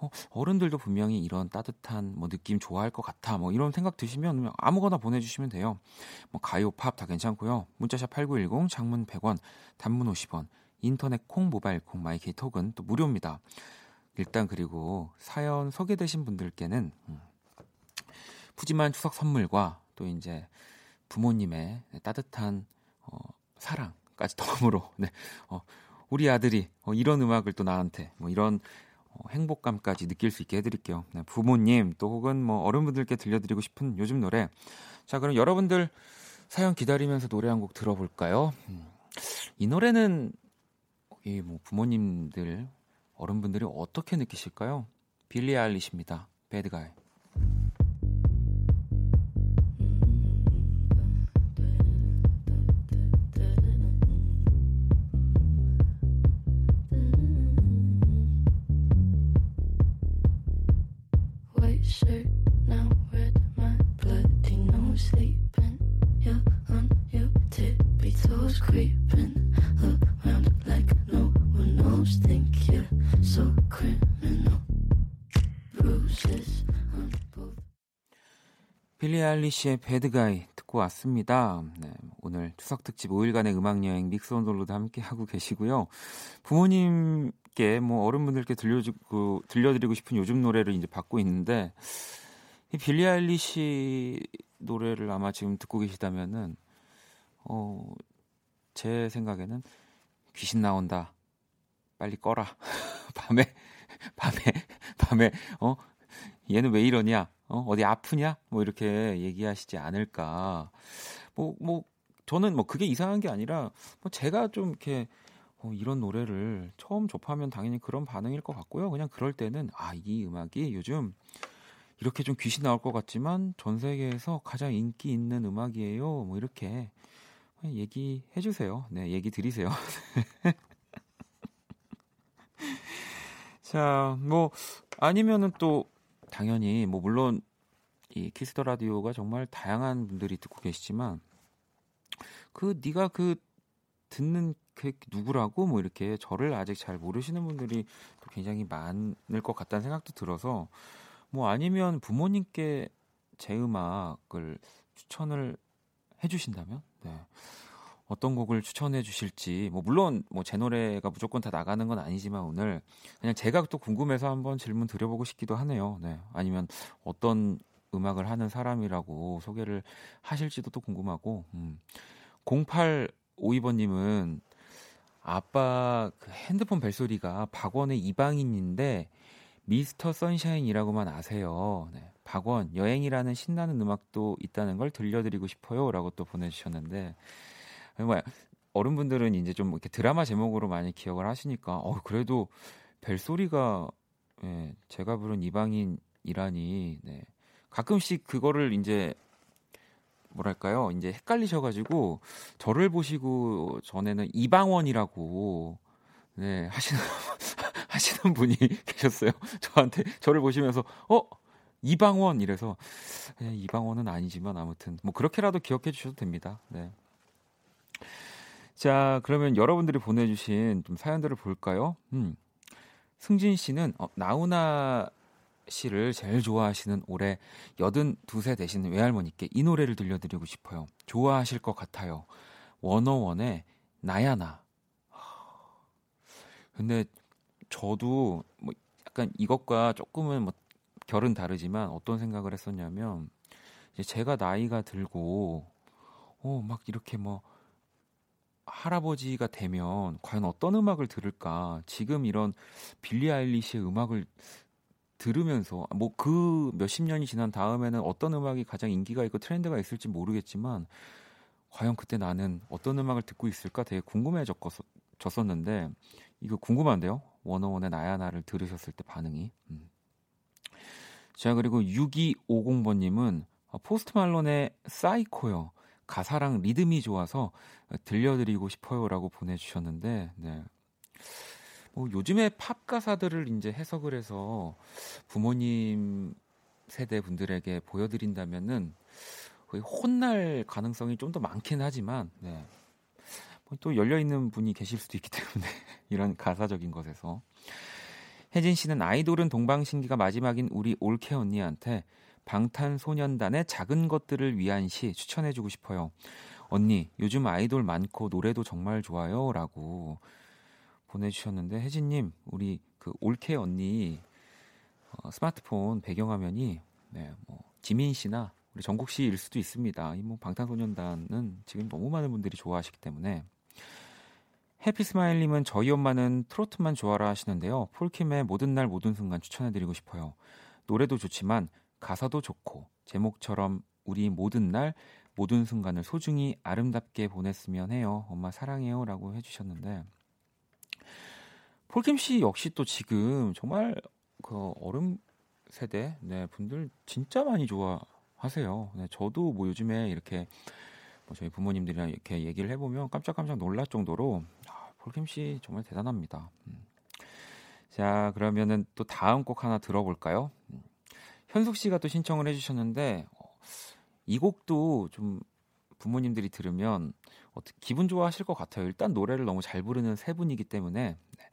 어, 어른들도 분명히 이런 따뜻한 뭐 느낌 좋아할 것 같아. 뭐 이런 생각 드시면 아무거나 보내주시면 돼요. 뭐 가요, 팝 다 괜찮고요. 문자샵 8910, 장문 100원, 단문 50원, 인터넷 콩, 모바일 콩, 마이케이 톡은 또 무료입니다. 일단 그리고 사연 소개되신 분들께는 음, 푸짐한 추석 선물과 또 이제 부모님의 따뜻한 어, 사랑까지 덤으로 네. 어, 우리 아들이 어, 이런 음악을 또 나한테 뭐 이런 어, 행복감까지 느낄 수 있게 해드릴게요. 네, 부모님 또 혹은 뭐 어른분들께 들려드리고 싶은 요즘 노래. 자 그럼 여러분들 사연 기다리면서 노래 한 곡 들어볼까요? 음, 이 노래는 이 뭐 부모님들 어른분들이 어떻게 느끼실까요? 빌리 아일리시입니다. 배드가이. 빌리 아일리시의 배드가이 듣고 왔습니다. 네, 오늘 추석 특집 5일간의 음악 여행 믹스 온돌로도 함께 하고 계시고요. 부모님께 뭐 어른분들께 들려주고 들려드리고 싶은 요즘 노래를 이제 받고 있는데 이 빌리 아일리시 노래를 아마 지금 듣고 계시다면은 어, 제 생각에는 귀신 나온다. 빨리 꺼라. 밤에 밤에 밤에 어 얘는 왜 이러냐? 어, 어디 아프냐? 뭐 이렇게 얘기하시지 않을까. 뭐, 뭐, 저는 뭐 그게 이상한 게 아니라, 뭐 제가 좀 이렇게, 어, 이런 노래를 처음 접하면 당연히 그런 반응일 것 같고요. 그냥 그럴 때는, 아, 이 음악이 요즘 이렇게 좀 귀신 나올 것 같지만 전 세계에서 가장 인기 있는 음악이에요. 뭐 이렇게 얘기해 주세요. 네, 얘기 드리세요. 자, 뭐, 아니면은 또, 당연히 뭐 물론 이 Kiss the Radio가 정말 다양한 분들이 듣고 계시지만 그 네가 그 듣는 그 누구라고 뭐 이렇게 저를 아직 잘 모르시는 분들이 또 굉장히 많을 것 같다는 생각도 들어서 뭐 아니면 부모님께 제 음악을 추천을 해주신다면 네. 어떤 곡을 추천해 주실지 뭐 물론 뭐 제 노래가 무조건 다 나가는 건 아니지만 오늘 그냥 제가 또 궁금해서 한번 질문 드려보고 싶기도 하네요. 네. 아니면 어떤 음악을 하는 사람이라고 소개를 하실지도 또 궁금하고 음. 0852번 님은 아빠 그 핸드폰 벨소리가 박원의 이방인인데 미스터 선샤인이라고만 아세요. 네. 박원 여행이라는 신나는 음악도 있다는 걸 들려드리고 싶어요라고 또 보내 주셨는데 뭐야 어른분들은 이제 좀 이렇게 드라마 제목으로 많이 기억을 하시니까 어 그래도 벨소리가 예, 제가 부른 이방인이라니 네. 가끔씩 그거를 이제 뭐랄까요? 이제 헷갈리셔가지고 저를 보시고 전에는 이방원이라고 네 하시는 하시는 분이 계셨어요. 저한테 저를 보시면서 어? 이방원! 이래서 그냥 이방원은 아니지만 아무튼 뭐 그렇게라도 기억해 주셔도 됩니다. 네. 자, 그러면 여러분들이 보내주신 좀 사연들을 볼까요? 음. 승진 씨는 어, 나훈아의 씨를 제일 좋아하시는 올해 82세 되신 외할머니께 이 노래를 들려드리고 싶어요. 좋아하실 것 같아요. 원어원의 나야나. 근데 저도 뭐 약간 이것과 조금은 뭐 결은 다르지만 어떤 생각을 했었냐면 제가 나이가 들고 어 막 이렇게 뭐 할아버지가 되면 과연 어떤 음악을 들을까? 지금 이런 빌리 아일리시의 음악을 들으면서 뭐 그 몇십 년이 지난 다음에는 어떤 음악이 가장 인기가 있고 트렌드가 있을지 모르겠지만 과연 그때 나는 어떤 음악을 듣고 있을까 되게 궁금해졌었는데 이거 궁금한데요? 원어원의 나야 나를 들으셨을 때 반응이. 음. 자 그리고 6250번님은 어, 포스트 말론의 사이코요. 가사랑 리듬이 좋아서 들려드리고 싶어요라고 보내주셨는데, 네. 뭐 요즘에 팝 가사들을 이제 해석을 해서 부모님 세대 분들에게 보여드린다면은 거의 혼날 가능성이 좀 더 많긴 하지만, 네. 뭐또 열려 있는 분이 계실 수도 있기 때문에 이런 가사적인 것에서 혜진 씨는 아이돌은 동방신기가 마지막인 우리 올케 언니한테 방탄소년단의 작은 것들을 위한 시 추천해주고 싶어요. 언니, 요즘 아이돌 많고 노래도 정말 좋아요. 라고 보내주셨는데, 혜진님, 우리 그 올케 언니 어, 스마트폰 배경화면이, 네, 뭐, 지민 씨나 우리 정국 씨일 수도 있습니다. 이 뭐 방탄소년단은 지금 너무 많은 분들이 좋아하시기 때문에. 해피스마일님은 저희 엄마는 트로트만 좋아라 하시는데요. 폴킴의 모든 날 모든 순간 추천해드리고 싶어요. 노래도 좋지만 가사도 좋고 제목처럼 우리 모든 날 모든 순간을 소중히 아름답게 보냈으면 해요. 엄마 사랑해요라고 해주셨는데 폴킴 씨 역시 또 지금 정말 그 어른 세대 네 분들 진짜 많이 좋아하세요. 네, 저도 뭐 요즘에 이렇게 뭐 저희 부모님들이랑 이렇게 얘기를 해보면 깜짝깜짝 놀랄 정도로 아, 폴킴 씨 정말 대단합니다. 음. 자 그러면은 또 다음 곡 하나 들어볼까요? 음. 현숙 씨가 또 신청을 해주셨는데 어, 이 곡도 좀 부모님들이 들으면 어떻게 기분 좋아하실 것 같아요. 일단 노래를 너무 잘 부르는 세 분이기 때문에 네.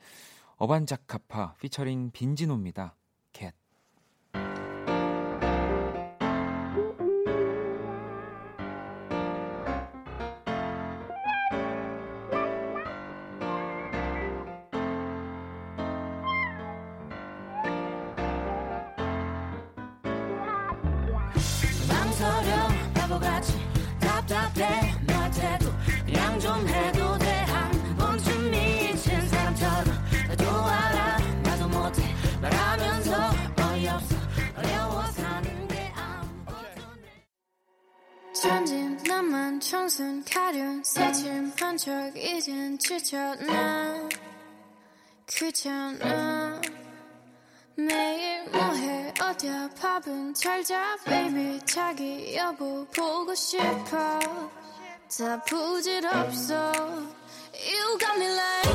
어반자카파 피처링 빈지노입니다. 청순 가련 새침 한 척 이젠 지쳤나? 귀찮아. 매일 뭐해? 어디야? 밥은 잘자 baby. 자기 여보 보고 싶어. 다 부질없어. You got me like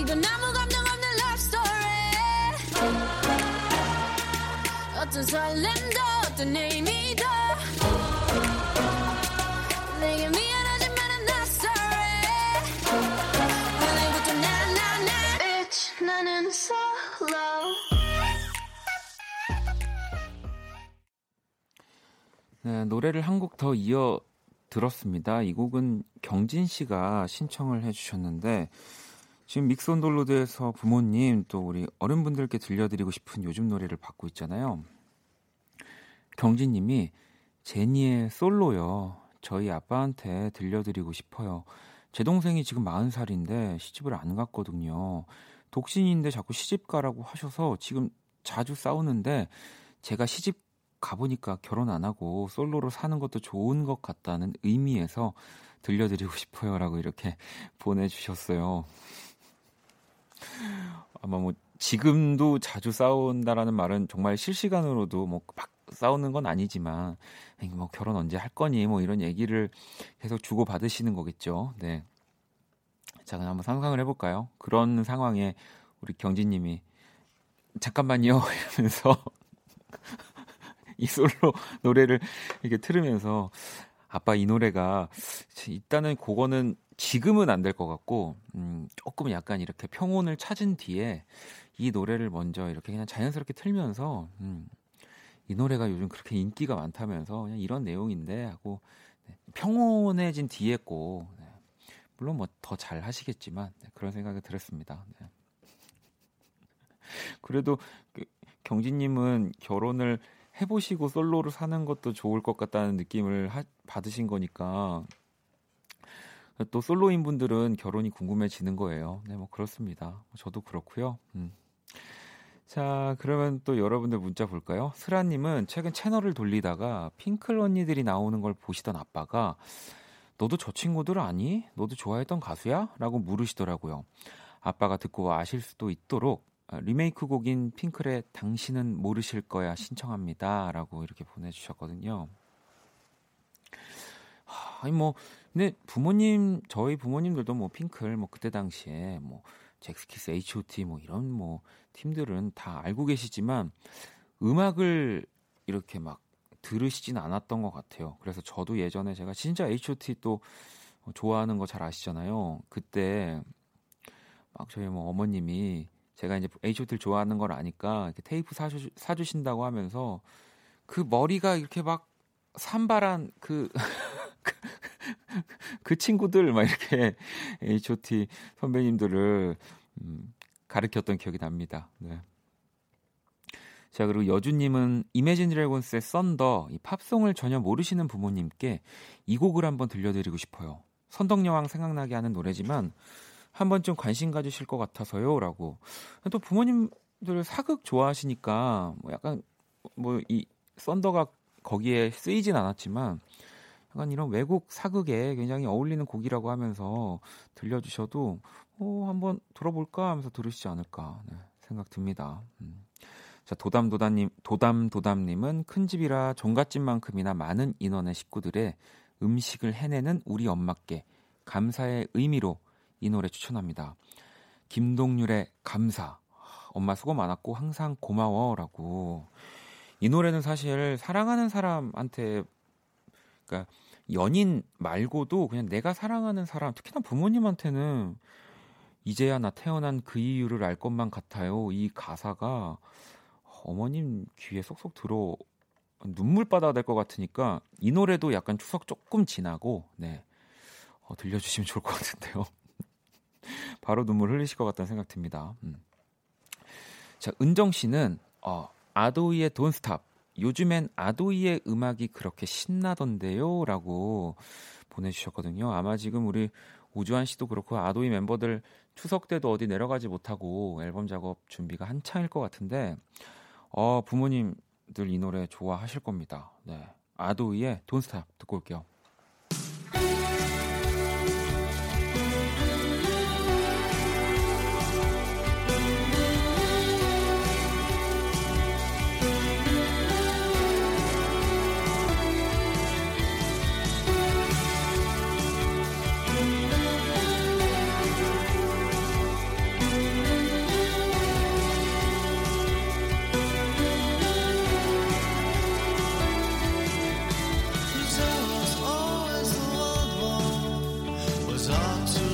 이건 아무 감정 없는 love story. 어떤 설렘도 어떤 의미도 네, 노래를 한 곡 더 이어 들었습니다. 이 곡은 경진 씨가 신청을 해주셨는데 지금 믹스온돌로드에서 부모님 또 우리 어른분들께 들려드리고 싶은 요즘 노래를 받고 있잖아요. 경진님이 제니의 솔로요. 저희 아빠한테 들려드리고 싶어요. 제 동생이 지금 40살인데 시집을 안 갔거든요. 독신인데 자꾸 시집 가라고 하셔서 지금 자주 싸우는데 제가 시집 가보니까 결혼 안 하고 솔로로 사는 것도 좋은 것 같다는 의미에서 들려드리고 싶어요 라고 이렇게 보내주셨어요. 아마 뭐 지금도 자주 싸운다라는 말은 정말 실시간으로도 뭐 막 싸우는 건 아니지만 뭐 결혼 언제 할 거니 뭐 이런 얘기를 계속 주고 받으시는 거겠죠. 네. 자 그럼 한번 상상을 해볼까요? 그런 상황에 우리 경진님이 잠깐만요 이러면서 이 솔로 노래를 이렇게 틀으면서 아빠 이 노래가 일단은 그거는 지금은 안 될 것 같고 음, 조금 약간 이렇게 평온을 찾은 뒤에 이 노래를 먼저 이렇게 그냥 자연스럽게 틀면서 음, 이 노래가 요즘 그렇게 인기가 많다면서 그냥 이런 내용인데 하고 네, 평온해진 뒤에 거 네. 물론 뭐 더 잘 하시겠지만 네, 그런 생각이 들었습니다. 네. 그래도 그, 경진님은 결혼을 해보시고 솔로로 사는 것도 좋을 것 같다는 느낌을 하, 받으신 거니까 또 솔로인 분들은 결혼이 궁금해지는 거예요. 네, 뭐 그렇습니다. 저도 그렇고요. 음. 자, 그러면 또 여러분들 문자 볼까요? 스라님은 최근 채널을 돌리다가 핑클 언니들이 나오는 걸 보시던 아빠가 너도 저 친구들 아니? 너도 좋아했던 가수야? 라고 물으시더라고요. 아빠가 듣고 아실 수도 있도록 아, 리메이크 곡인 핑클의 당신은 모르실 거야 신청합니다. 라고 이렇게 보내주셨거든요. 하, 아니 뭐 근데 부모님 저희 부모님들도 뭐 핑클 뭐 그때 당시에 뭐 잭스키스 H.O.T 뭐 이런 뭐 팀들은 다 알고 계시지만 음악을 이렇게 막 들으시진 않았던 것 같아요. 그래서 저도 예전에 제가 진짜 H.O.T 또 좋아하는 거 잘 아시잖아요. 그때 막 저희 뭐 어머님이 제가 이제 H.O.T를 좋아하는 걸 아니까 이렇게 테이프 사주, 사주신다고 하면서 그 머리가 이렇게 막 산발한 그, 그 친구들 막 이렇게 H.O.T 선배님들을 음, 가르쳤던 기억이 납니다. 네. 자 그리고 여주님은 이매진 드래곤스의 썬더 이 팝송을 전혀 모르시는 부모님께 이 곡을 한번 들려드리고 싶어요. 선덕여왕 생각나게 하는 노래지만 한 번쯤 관심 가지실 것 같아서요라고 또 부모님들 사극 좋아하시니까 뭐 약간 뭐 이 썬더가 거기에 쓰이진 않았지만 약간 이런 외국 사극에 굉장히 어울리는 곡이라고 하면서 들려주셔도 어, 한번 들어볼까 하면서 들으시지 않을까 네, 생각 듭니다. 음. 자 도담 도담님 도담 도담님은 큰 집이라 종갓집만큼이나 많은 인원의 식구들의 음식을 해내는 우리 엄마께 감사의 의미로 이 노래 추천합니다. 김동률의 감사. 엄마 수고 많았고 항상 고마워라고. 이 노래는 사실 사랑하는 사람한테 그러니까 연인 말고도 그냥 내가 사랑하는 사람, 특히나 부모님한테는 이제야 나 태어난 그 이유를 알 것만 같아요. 이 가사가 어머님 귀에 쏙쏙 들어 눈물바다 될것 같으니까 이 노래도 약간 추석 조금 지나고 네 어, 들려주시면 좋을 것 같은데요. 바로 눈물 흘리실 것 같다는 생각 듭니다. 음. 자, 은정 씨는 어, 아도이의 Stop. 요즘엔 아도이의 음악이 그렇게 신나던데요 라고 보내주셨거든요. 아마 지금 우리 오주환 씨도 그렇고 아도이 멤버들 추석 때도 어디 내려가지 못하고 앨범 작업 준비가 한창일 것 같은데 어, 부모님들 이 노래 좋아하실 겁니다. 네. 아도이의 Stop 듣고 올게요. was to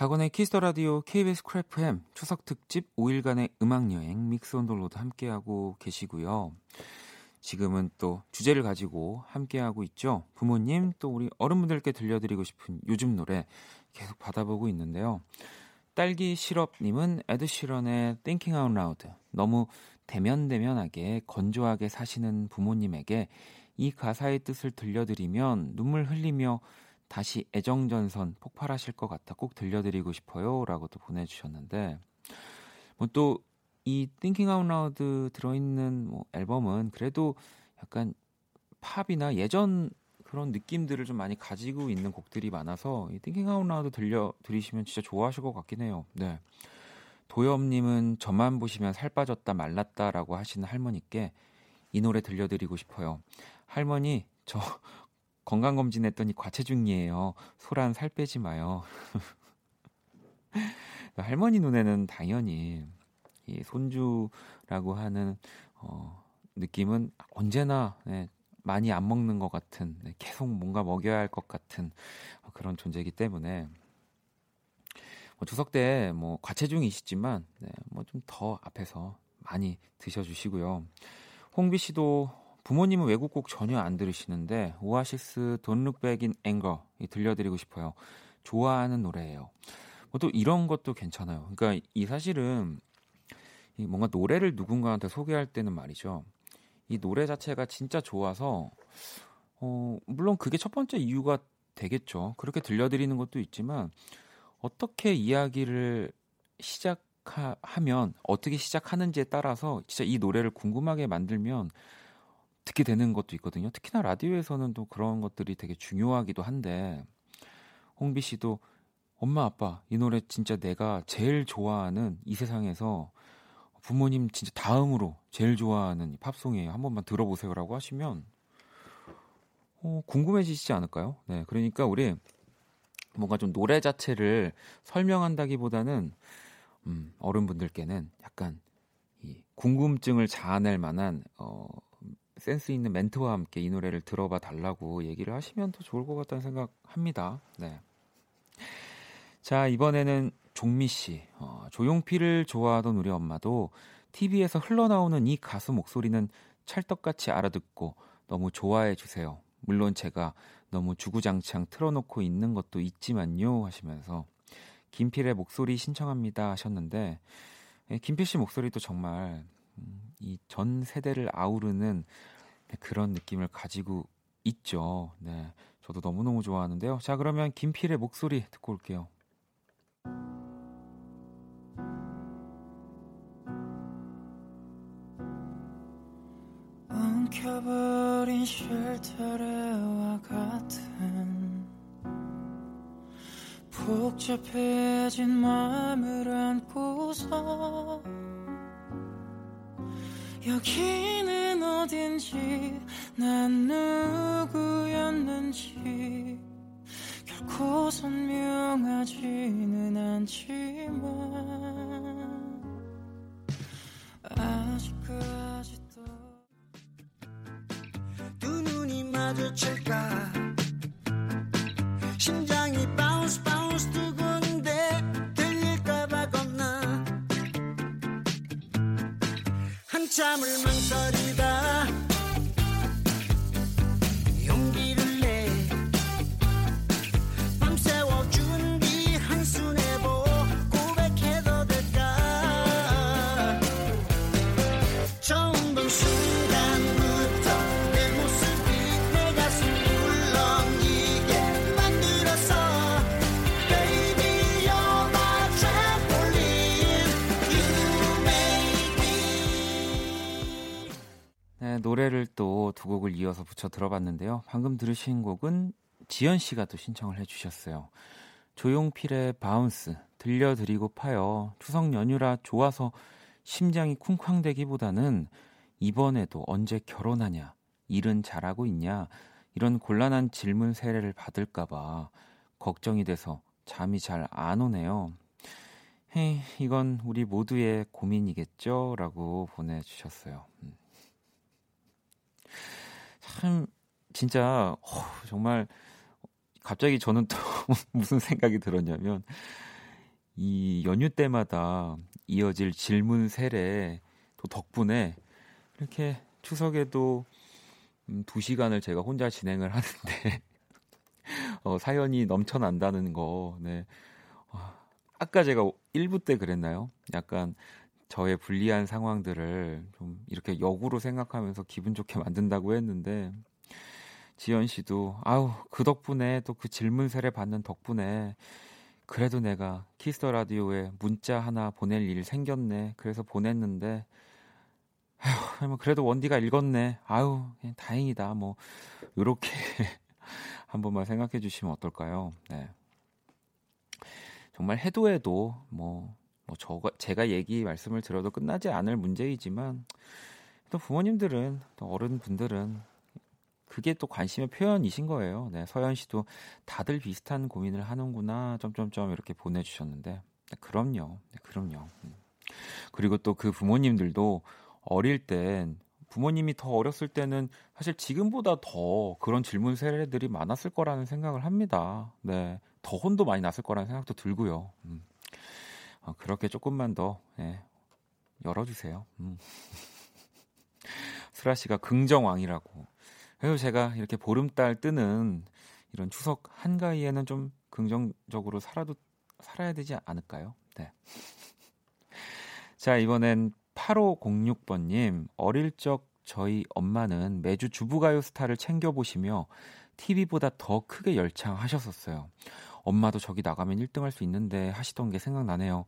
박원의 Kiss the Radio KBS Cool FM 추석 특집 5일간의 음악 여행 Mix on the Road 함께하고 계시고요. 지금은 또 주제를 가지고 함께하고 있죠. 부모님 또 우리 어른분들께 들려드리고 싶은 요즘 노래 계속 받아보고 있는데요. 딸기 시럽님은 에드 시런의 Thinking Out Loud 너무 대면대면하게 건조하게 사시는 부모님에게 이 가사의 뜻을 들려드리면 눈물 흘리며 다시 애정전선 폭발하실 것 같아 꼭 들려드리고 싶어요 라고 또 보내주셨는데 뭐 또 이 Thinking Out Loud 들어있는 뭐 앨범은 그래도 약간 팝이나 예전 그런 느낌들을 좀 많이 가지고 있는 곡들이 많아서 이 Thinking Out Loud 들려 들으시면 진짜 좋아하실 것 같긴 해요. 네. 도엽님은 저만 보시면 살 빠졌다 말랐다라고 하시는 할머니께 이 노래 들려드리고 싶어요. 할머니 저 건강 검진 했더니 과체중이에요. 소란 살 빼지 마요. 할머니 눈에는 당연히 이 손주라고 하는 어, 느낌은 언제나 네, 많이 안 먹는 것 같은 네, 계속 뭔가 먹여야 할 것 같은 어, 그런 존재이기 때문에 뭐 추석 때 뭐 과체중이시지만 네, 뭐좀 더 앞에서 많이 드셔주시고요. 홍비 씨도 부모님은 외국곡 전혀 안 들으시는데 오아시스 in Anger 들려드리고 싶어요. 좋아하는 노래예요. 뭐 또 이런 것도 괜찮아요. 그러니까 이 사실은 이 뭔가 노래를 누군가한테 소개할 때는 말이죠. 이 노래 자체가 진짜 좋아서 어 물론 그게 첫 번째 이유가 되겠죠. 그렇게 들려드리는 것도 있지만 어떻게 이야기를 시작하면 어떻게 시작하는지에 따라서 진짜 이 노래를 궁금하게 만들면 듣게 되는 것도 있거든요. 특히나 라디오에서는 또 그런 것들이 되게 중요하기도 한데 홍비 씨도 엄마 아빠 이 노래 진짜 내가 제일 좋아하는 이 세상에서 부모님 진짜 다음으로 제일 좋아하는 팝송이에요. 한 번만 들어보세요라고 하시면 어, 궁금해지시지 않을까요? 네, 그러니까 우리 뭔가 좀 노래 자체를 설명한다기보다는 음, 어른분들께는 약간 이 궁금증을 자아낼 만한 어, 센스 있는 멘트와 함께 이 노래를 들어봐 달라고 얘기를 하시면 더 좋을 것 같다는 생각합니다. 네. 자 이번에는 종미 씨, 어, 조용필을 좋아하던 우리 엄마도 TV에서 흘러나오는 이 가수 목소리는 찰떡같이 알아듣고 너무 좋아해 주세요. 물론 제가 너무 주구장창 틀어놓고 있는 것도 있지만요 하시면서 김필의 목소리 신청합니다 하셨는데 예, 김필 씨 목소리도 정말 음, 이 전 세대를 아우르는 그런 느낌을 가지고 있죠. 네, 저도 너무 너무 좋아하는데요. 자 그러면 김필의 목소리 듣고 올게요. 엉켜버린 쉘터레와 같은 복잡해진 마음을 안고서 여기는 어딘지 난 누구였는지. 결코 선명하지는 않지만 아직까지도. 두 눈이 마주칠까? 심장이 바운스 바운스 한참을 망설이 노래를 또 두 곡을 이어서 붙여 들어봤는데요. 방금 들으신 곡은 지연 씨가 또 신청을 해주셨어요. 조용필의 Bounce 들려드리고 파요. 추석 연휴라 좋아서 심장이 쿵쾅대기보다는 이번에도 언제 결혼하냐, 일은 잘하고 있냐 이런 곤란한 질문 세례를 받을까봐 걱정이 돼서 잠이 잘 안 오네요. 헤이, 이건 우리 모두의 고민이겠죠? 라고 보내주셨어요. 음. 참 진짜 어, 정말 갑자기 저는 또 무슨 생각이 들었냐면 이 연휴 때마다 이어질 질문 세례 또 덕분에 이렇게 추석에도 음, 두 시간을 제가 혼자 진행을 하는데 어, 사연이 넘쳐난다는 거. 네. 어, 아까 제가 1부 때 그랬나요? 약간 저의 불리한 상황들을 좀 이렇게 역으로 생각하면서 기분 좋게 만든다고 했는데 지연 씨도 아우 그 덕분에 또 그 질문 세례 받는 덕분에 그래도 내가 Kiss the Radio에 문자 하나 보낼 일 생겼네. 그래서 보냈는데 아휴, 뭐 그래도 원디가 읽었네. 아유, 그냥 다행이다. 뭐 요렇게 한 번만 생각해 주시면 어떨까요? 네. 정말 해도 해도 뭐, 뭐 저가 제가 얘기 말씀을 들어도 끝나지 않을 문제이지만 또 부모님들은 또 어른분들은 그게 또 관심의 표현이신 거예요. 네, 서현 씨도 다들 비슷한 고민을 하는구나. 점점점 이렇게 보내주셨는데 네, 그럼요, 네, 그럼요. 음. 그리고 또 그 부모님들도 어릴 땐 부모님이 더 어렸을 때는 사실 지금보다 더 그런 질문 세례들이 많았을 거라는 생각을 합니다. 네, 더 혼도 많이 났을 거라는 생각도 들고요. 음. 어, 그렇게 조금만 더 예, 열어주세요. 음. 수라 씨가 긍정왕이라고. 그래서 제가 이렇게 보름달 뜨는 이런 추석 한가위에는 좀 긍정적으로 살아도 살아야 되지 않을까요? 네. 자, 이번엔 8506번님, 어릴 적 저희 엄마는 매주 주부가요 스타를 챙겨 보시며 TV보다 더 크게 열창하셨었어요. 엄마도 저기 나가면 1등 할 수 있는데 하시던 게 생각나네요.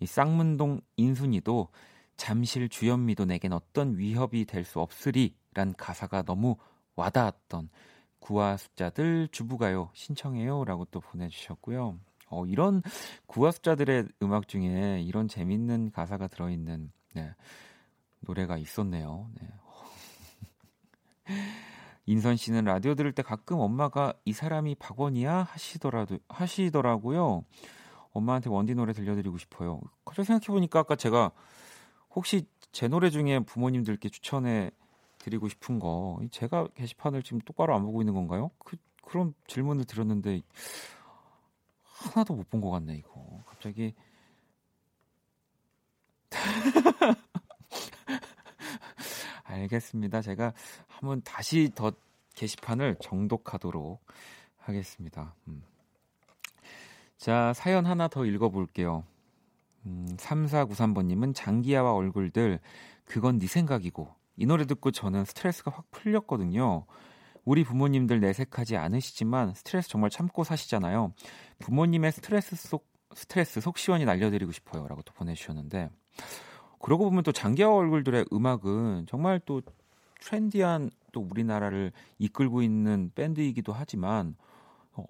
이 쌍문동 인순이도 잠실 주현미도 내겐 어떤 위협이 될 수 없으리 란 가사가 너무 와닿았던 구화 숫자들 주부가요 신청해요 라고 또 보내주셨고요. 어, 이런 구화 숫자들의 음악 중에 이런 재밌는 가사가 들어있는 네, 노래가 있었네요. 네. 인선 씨는 라디오 들을 때 가끔 엄마가 이 사람이 박원이야 하시더라도 하시더라고요. 엄마한테 원디 노래 들려드리고 싶어요. 갑자기 생각해 보니까 아까 제가 혹시 제 노래 중에 부모님들께 추천해 드리고 싶은 거 제가 게시판을 지금 똑바로 안 보고 있는 건가요? 그 그런 질문을 드렸는데 하나도 못 본 것 같네 이거 갑자기 알겠습니다. 제가 한번 다시 더 게시판을 정독하도록 하겠습니다. 음. 자, 사연 하나 더 읽어볼게요. 음, 3493번님은 장기야와 얼굴들, 그건 네 생각이고, 이 노래 듣고 저는 스트레스가 확 풀렸거든요. 우리 부모님들 내색하지 않으시지만 스트레스 정말 참고 사시잖아요. 부모님의 스트레스 속 스트레스 속 시원히 날려드리고 싶어요라고 또 보내주셨는데 그러고 보면 또 장기하 얼굴들의 음악은 정말 또 트렌디한 또 우리나라를 이끌고 있는 밴드이기도 하지만 어,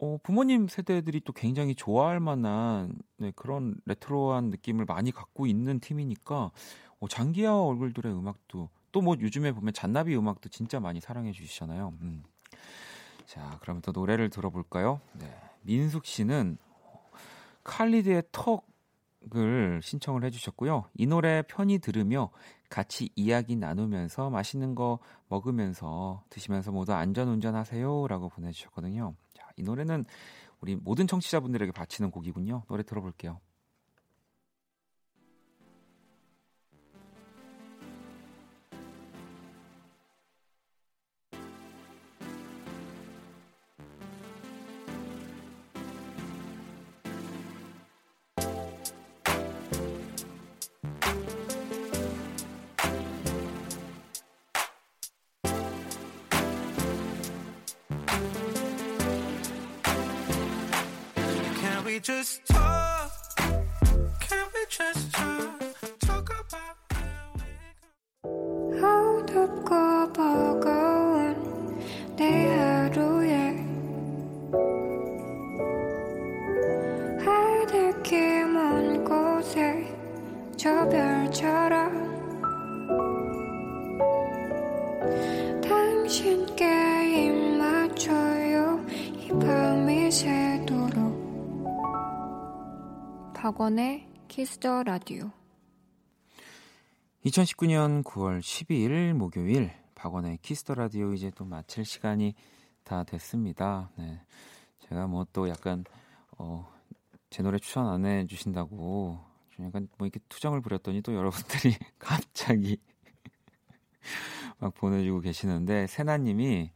어, 부모님 세대들이 또 굉장히 좋아할 만한 네, 그런 레트로한 느낌을 많이 갖고 있는 팀이니까 어, 장기하 얼굴들의 음악도 또 뭐 요즘에 보면 잔나비 음악도 진짜 많이 사랑해 주시잖아요. 음. 자, 그럼 또 노래를 들어볼까요? 네. 민숙 씨는 칼리드의 턱 을 신청을 해주셨고요. 이 노래 편히 들으며 같이 이야기 나누면서 맛있는 거 먹으면서 드시면서 모두 안전 운전하세요라고 보내주셨거든요. 자, 이 노래는 우리 모든 청취자분들에게 바치는 곡이군요. 노래 들어볼게요. Kiss the Radio 2019년 9월 12일 목요일 박원의 Kiss the Radio 이제 또 마칠 시간이 다 됐습니다. 네. 제가 뭐 또 약간 어, 제 노래 추천 안 해주신다고 좀 약간 뭐 이렇게 투정을 부렸더니 또 여러분들이 갑자기 막 보내주고 계시는데 세나님이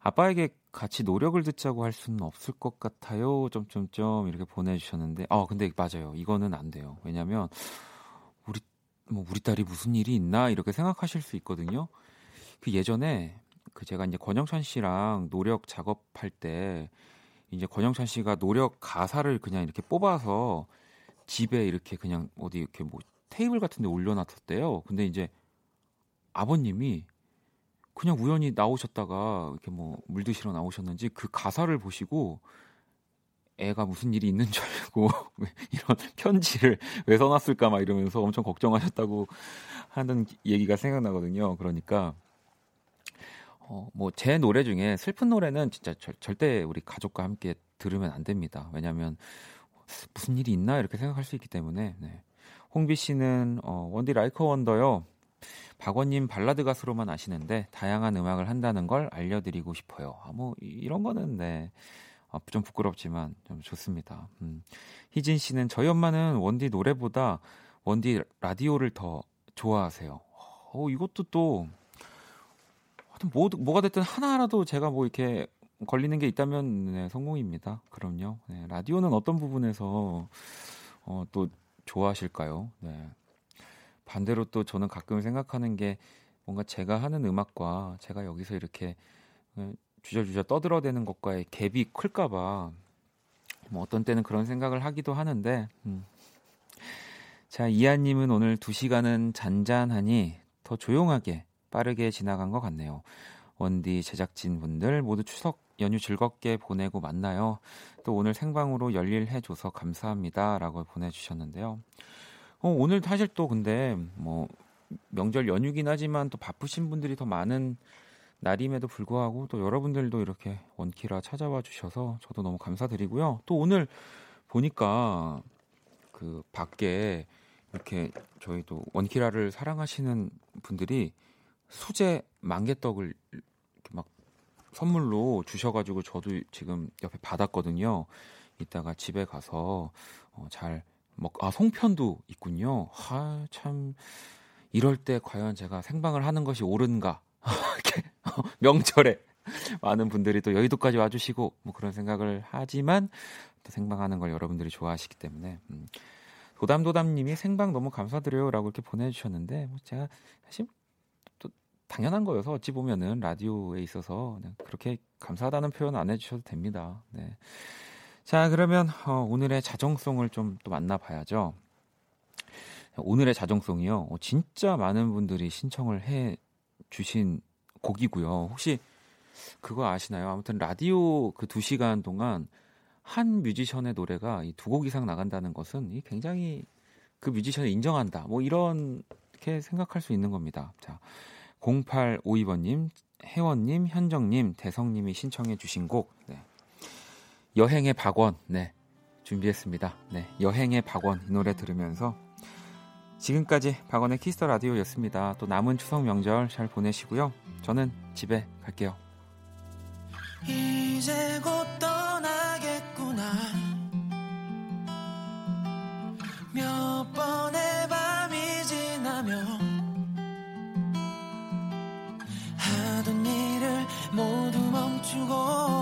아빠에게 같이 노력을 듣자고 할 수는 없을 것 같아요. 점점점 이렇게 보내주셨는데, 아 근데 맞아요. 이거는 안 돼요. 왜냐하면 우리 뭐 우리 딸이 무슨 일이 있나 이렇게 생각하실 수 있거든요. 그 예전에 그 제가 이제 권영찬 씨랑 노력 작업할 때 이제 권영찬 씨가 노력 가사를 그냥 이렇게 뽑아서 집에 이렇게 그냥 어디 이렇게 뭐 테이블 같은 데 올려놨었대요. 근데 이제 아버님이 그냥 우연히 나오셨다가 이렇게 뭐 물 드시러 나오셨는지 그 가사를 보시고 애가 무슨 일이 있는 줄 알고 왜 이런 편지를 왜 써놨을까 막 이러면서 엄청 걱정하셨다고 하는 얘기가 생각나거든요. 그러니까 어, 뭐 제 노래 중에 슬픈 노래는 진짜 절, 절대 우리 가족과 함께 들으면 안 됩니다. 왜냐하면 무슨 일이 있나 이렇게 생각할 수 있기 때문에. 네. 홍비 씨는 어, 원디 라이커 원더요. 박원님 발라드 가수로만 아시는데 다양한 음악을 한다는 걸 알려드리고 싶어요. 아, 뭐 이- 이런 거는 네. 아, 좀 부끄럽지만 좀 좋습니다. 음. 희진 씨는 저희 엄마는 원디 노래보다 원디 라디오를 더 좋아하세요. 어, 이것도 또 하여튼 뭐, 뭐가 됐든 하나라도 제가 뭐 이렇게 걸리는 게 있다면 네, 성공입니다. 그럼요. 네, 라디오는 어떤 부분에서 어, 또 좋아하실까요? 네. 반대로 또 저는 가끔 생각하는 게 뭔가 제가 하는 음악과 제가 여기서 이렇게 어, 주저주저 떠들어대는 것과의 갭이 클까봐 뭐 어떤 때는 그런 생각을 하기도 하는데 음. 자 이하님은 오늘 두 시간은 잔잔하니 더 조용하게 빠르게 지나간 것 같네요. 원디 제작진 분들 모두 추석 연휴 즐겁게 보내고 만나요. 또 오늘 생방으로 열일해줘서 감사합니다라고 보내주셨는데요. 어, 오늘 사실 또 근데 뭐 명절 연휴긴 하지만 또 바쁘신 분들이 더 많은 날임에도 불구하고 또 여러분들도 이렇게 원키라 찾아와 주셔서 저도 너무 감사드리고요. 또 오늘 보니까 그 밖에 이렇게 저희도 원키라를 사랑하시는 분들이 수제 망개떡을 이렇게 막 선물로 주셔가지고 저도 지금 옆에 받았거든요. 이따가 집에 가서 어, 잘 먹. 아 송편도 있군요. 아 참 이럴 때 과연 제가 생방을 하는 것이 옳은가? 이렇게 명절에 많은 분들이 또 여의도까지 와주시고 뭐 그런 생각을 하지만 또 생방하는 걸 여러분들이 좋아하시기 때문에 음. 도담도담님이 생방 너무 감사드려요라고 이렇게 보내주셨는데 뭐 제가 사실 또 당연한 거여서 어찌 보면은 라디오에 있어서 네, 그렇게 감사하다는 표현 안 해주셔도 됩니다. 네. 자 그러면 어, 오늘의 자정송을 좀 또 만나봐야죠. 오늘의 자정송이요. 어, 진짜 많은 분들이 신청을 해 주신 곡이고요. 혹시 그거 아시나요? 아무튼 라디오 그두 시간 동안 한 뮤지션의 노래가 이두곡 이상 나간다는 것은 이 굉장히 그 뮤지션을 인정한다. 뭐 이렇게 생각할 수 있는 겁니다. 자, 0852번님, 혜원님, 현정님, 대성님이 신청해 주신 곡 네. 여행의 박원 네 준비했습니다. 네 여행의 박원 이 노래 들으면서 지금까지 박원의 Kiss the Radio였습니다. 또 남은 추석 명절 잘 보내시고요. 저는 집에 갈게요. 이제 곧 떠나겠구나. 몇 번의 밤이 지나며 하던 일을 모두 멈추고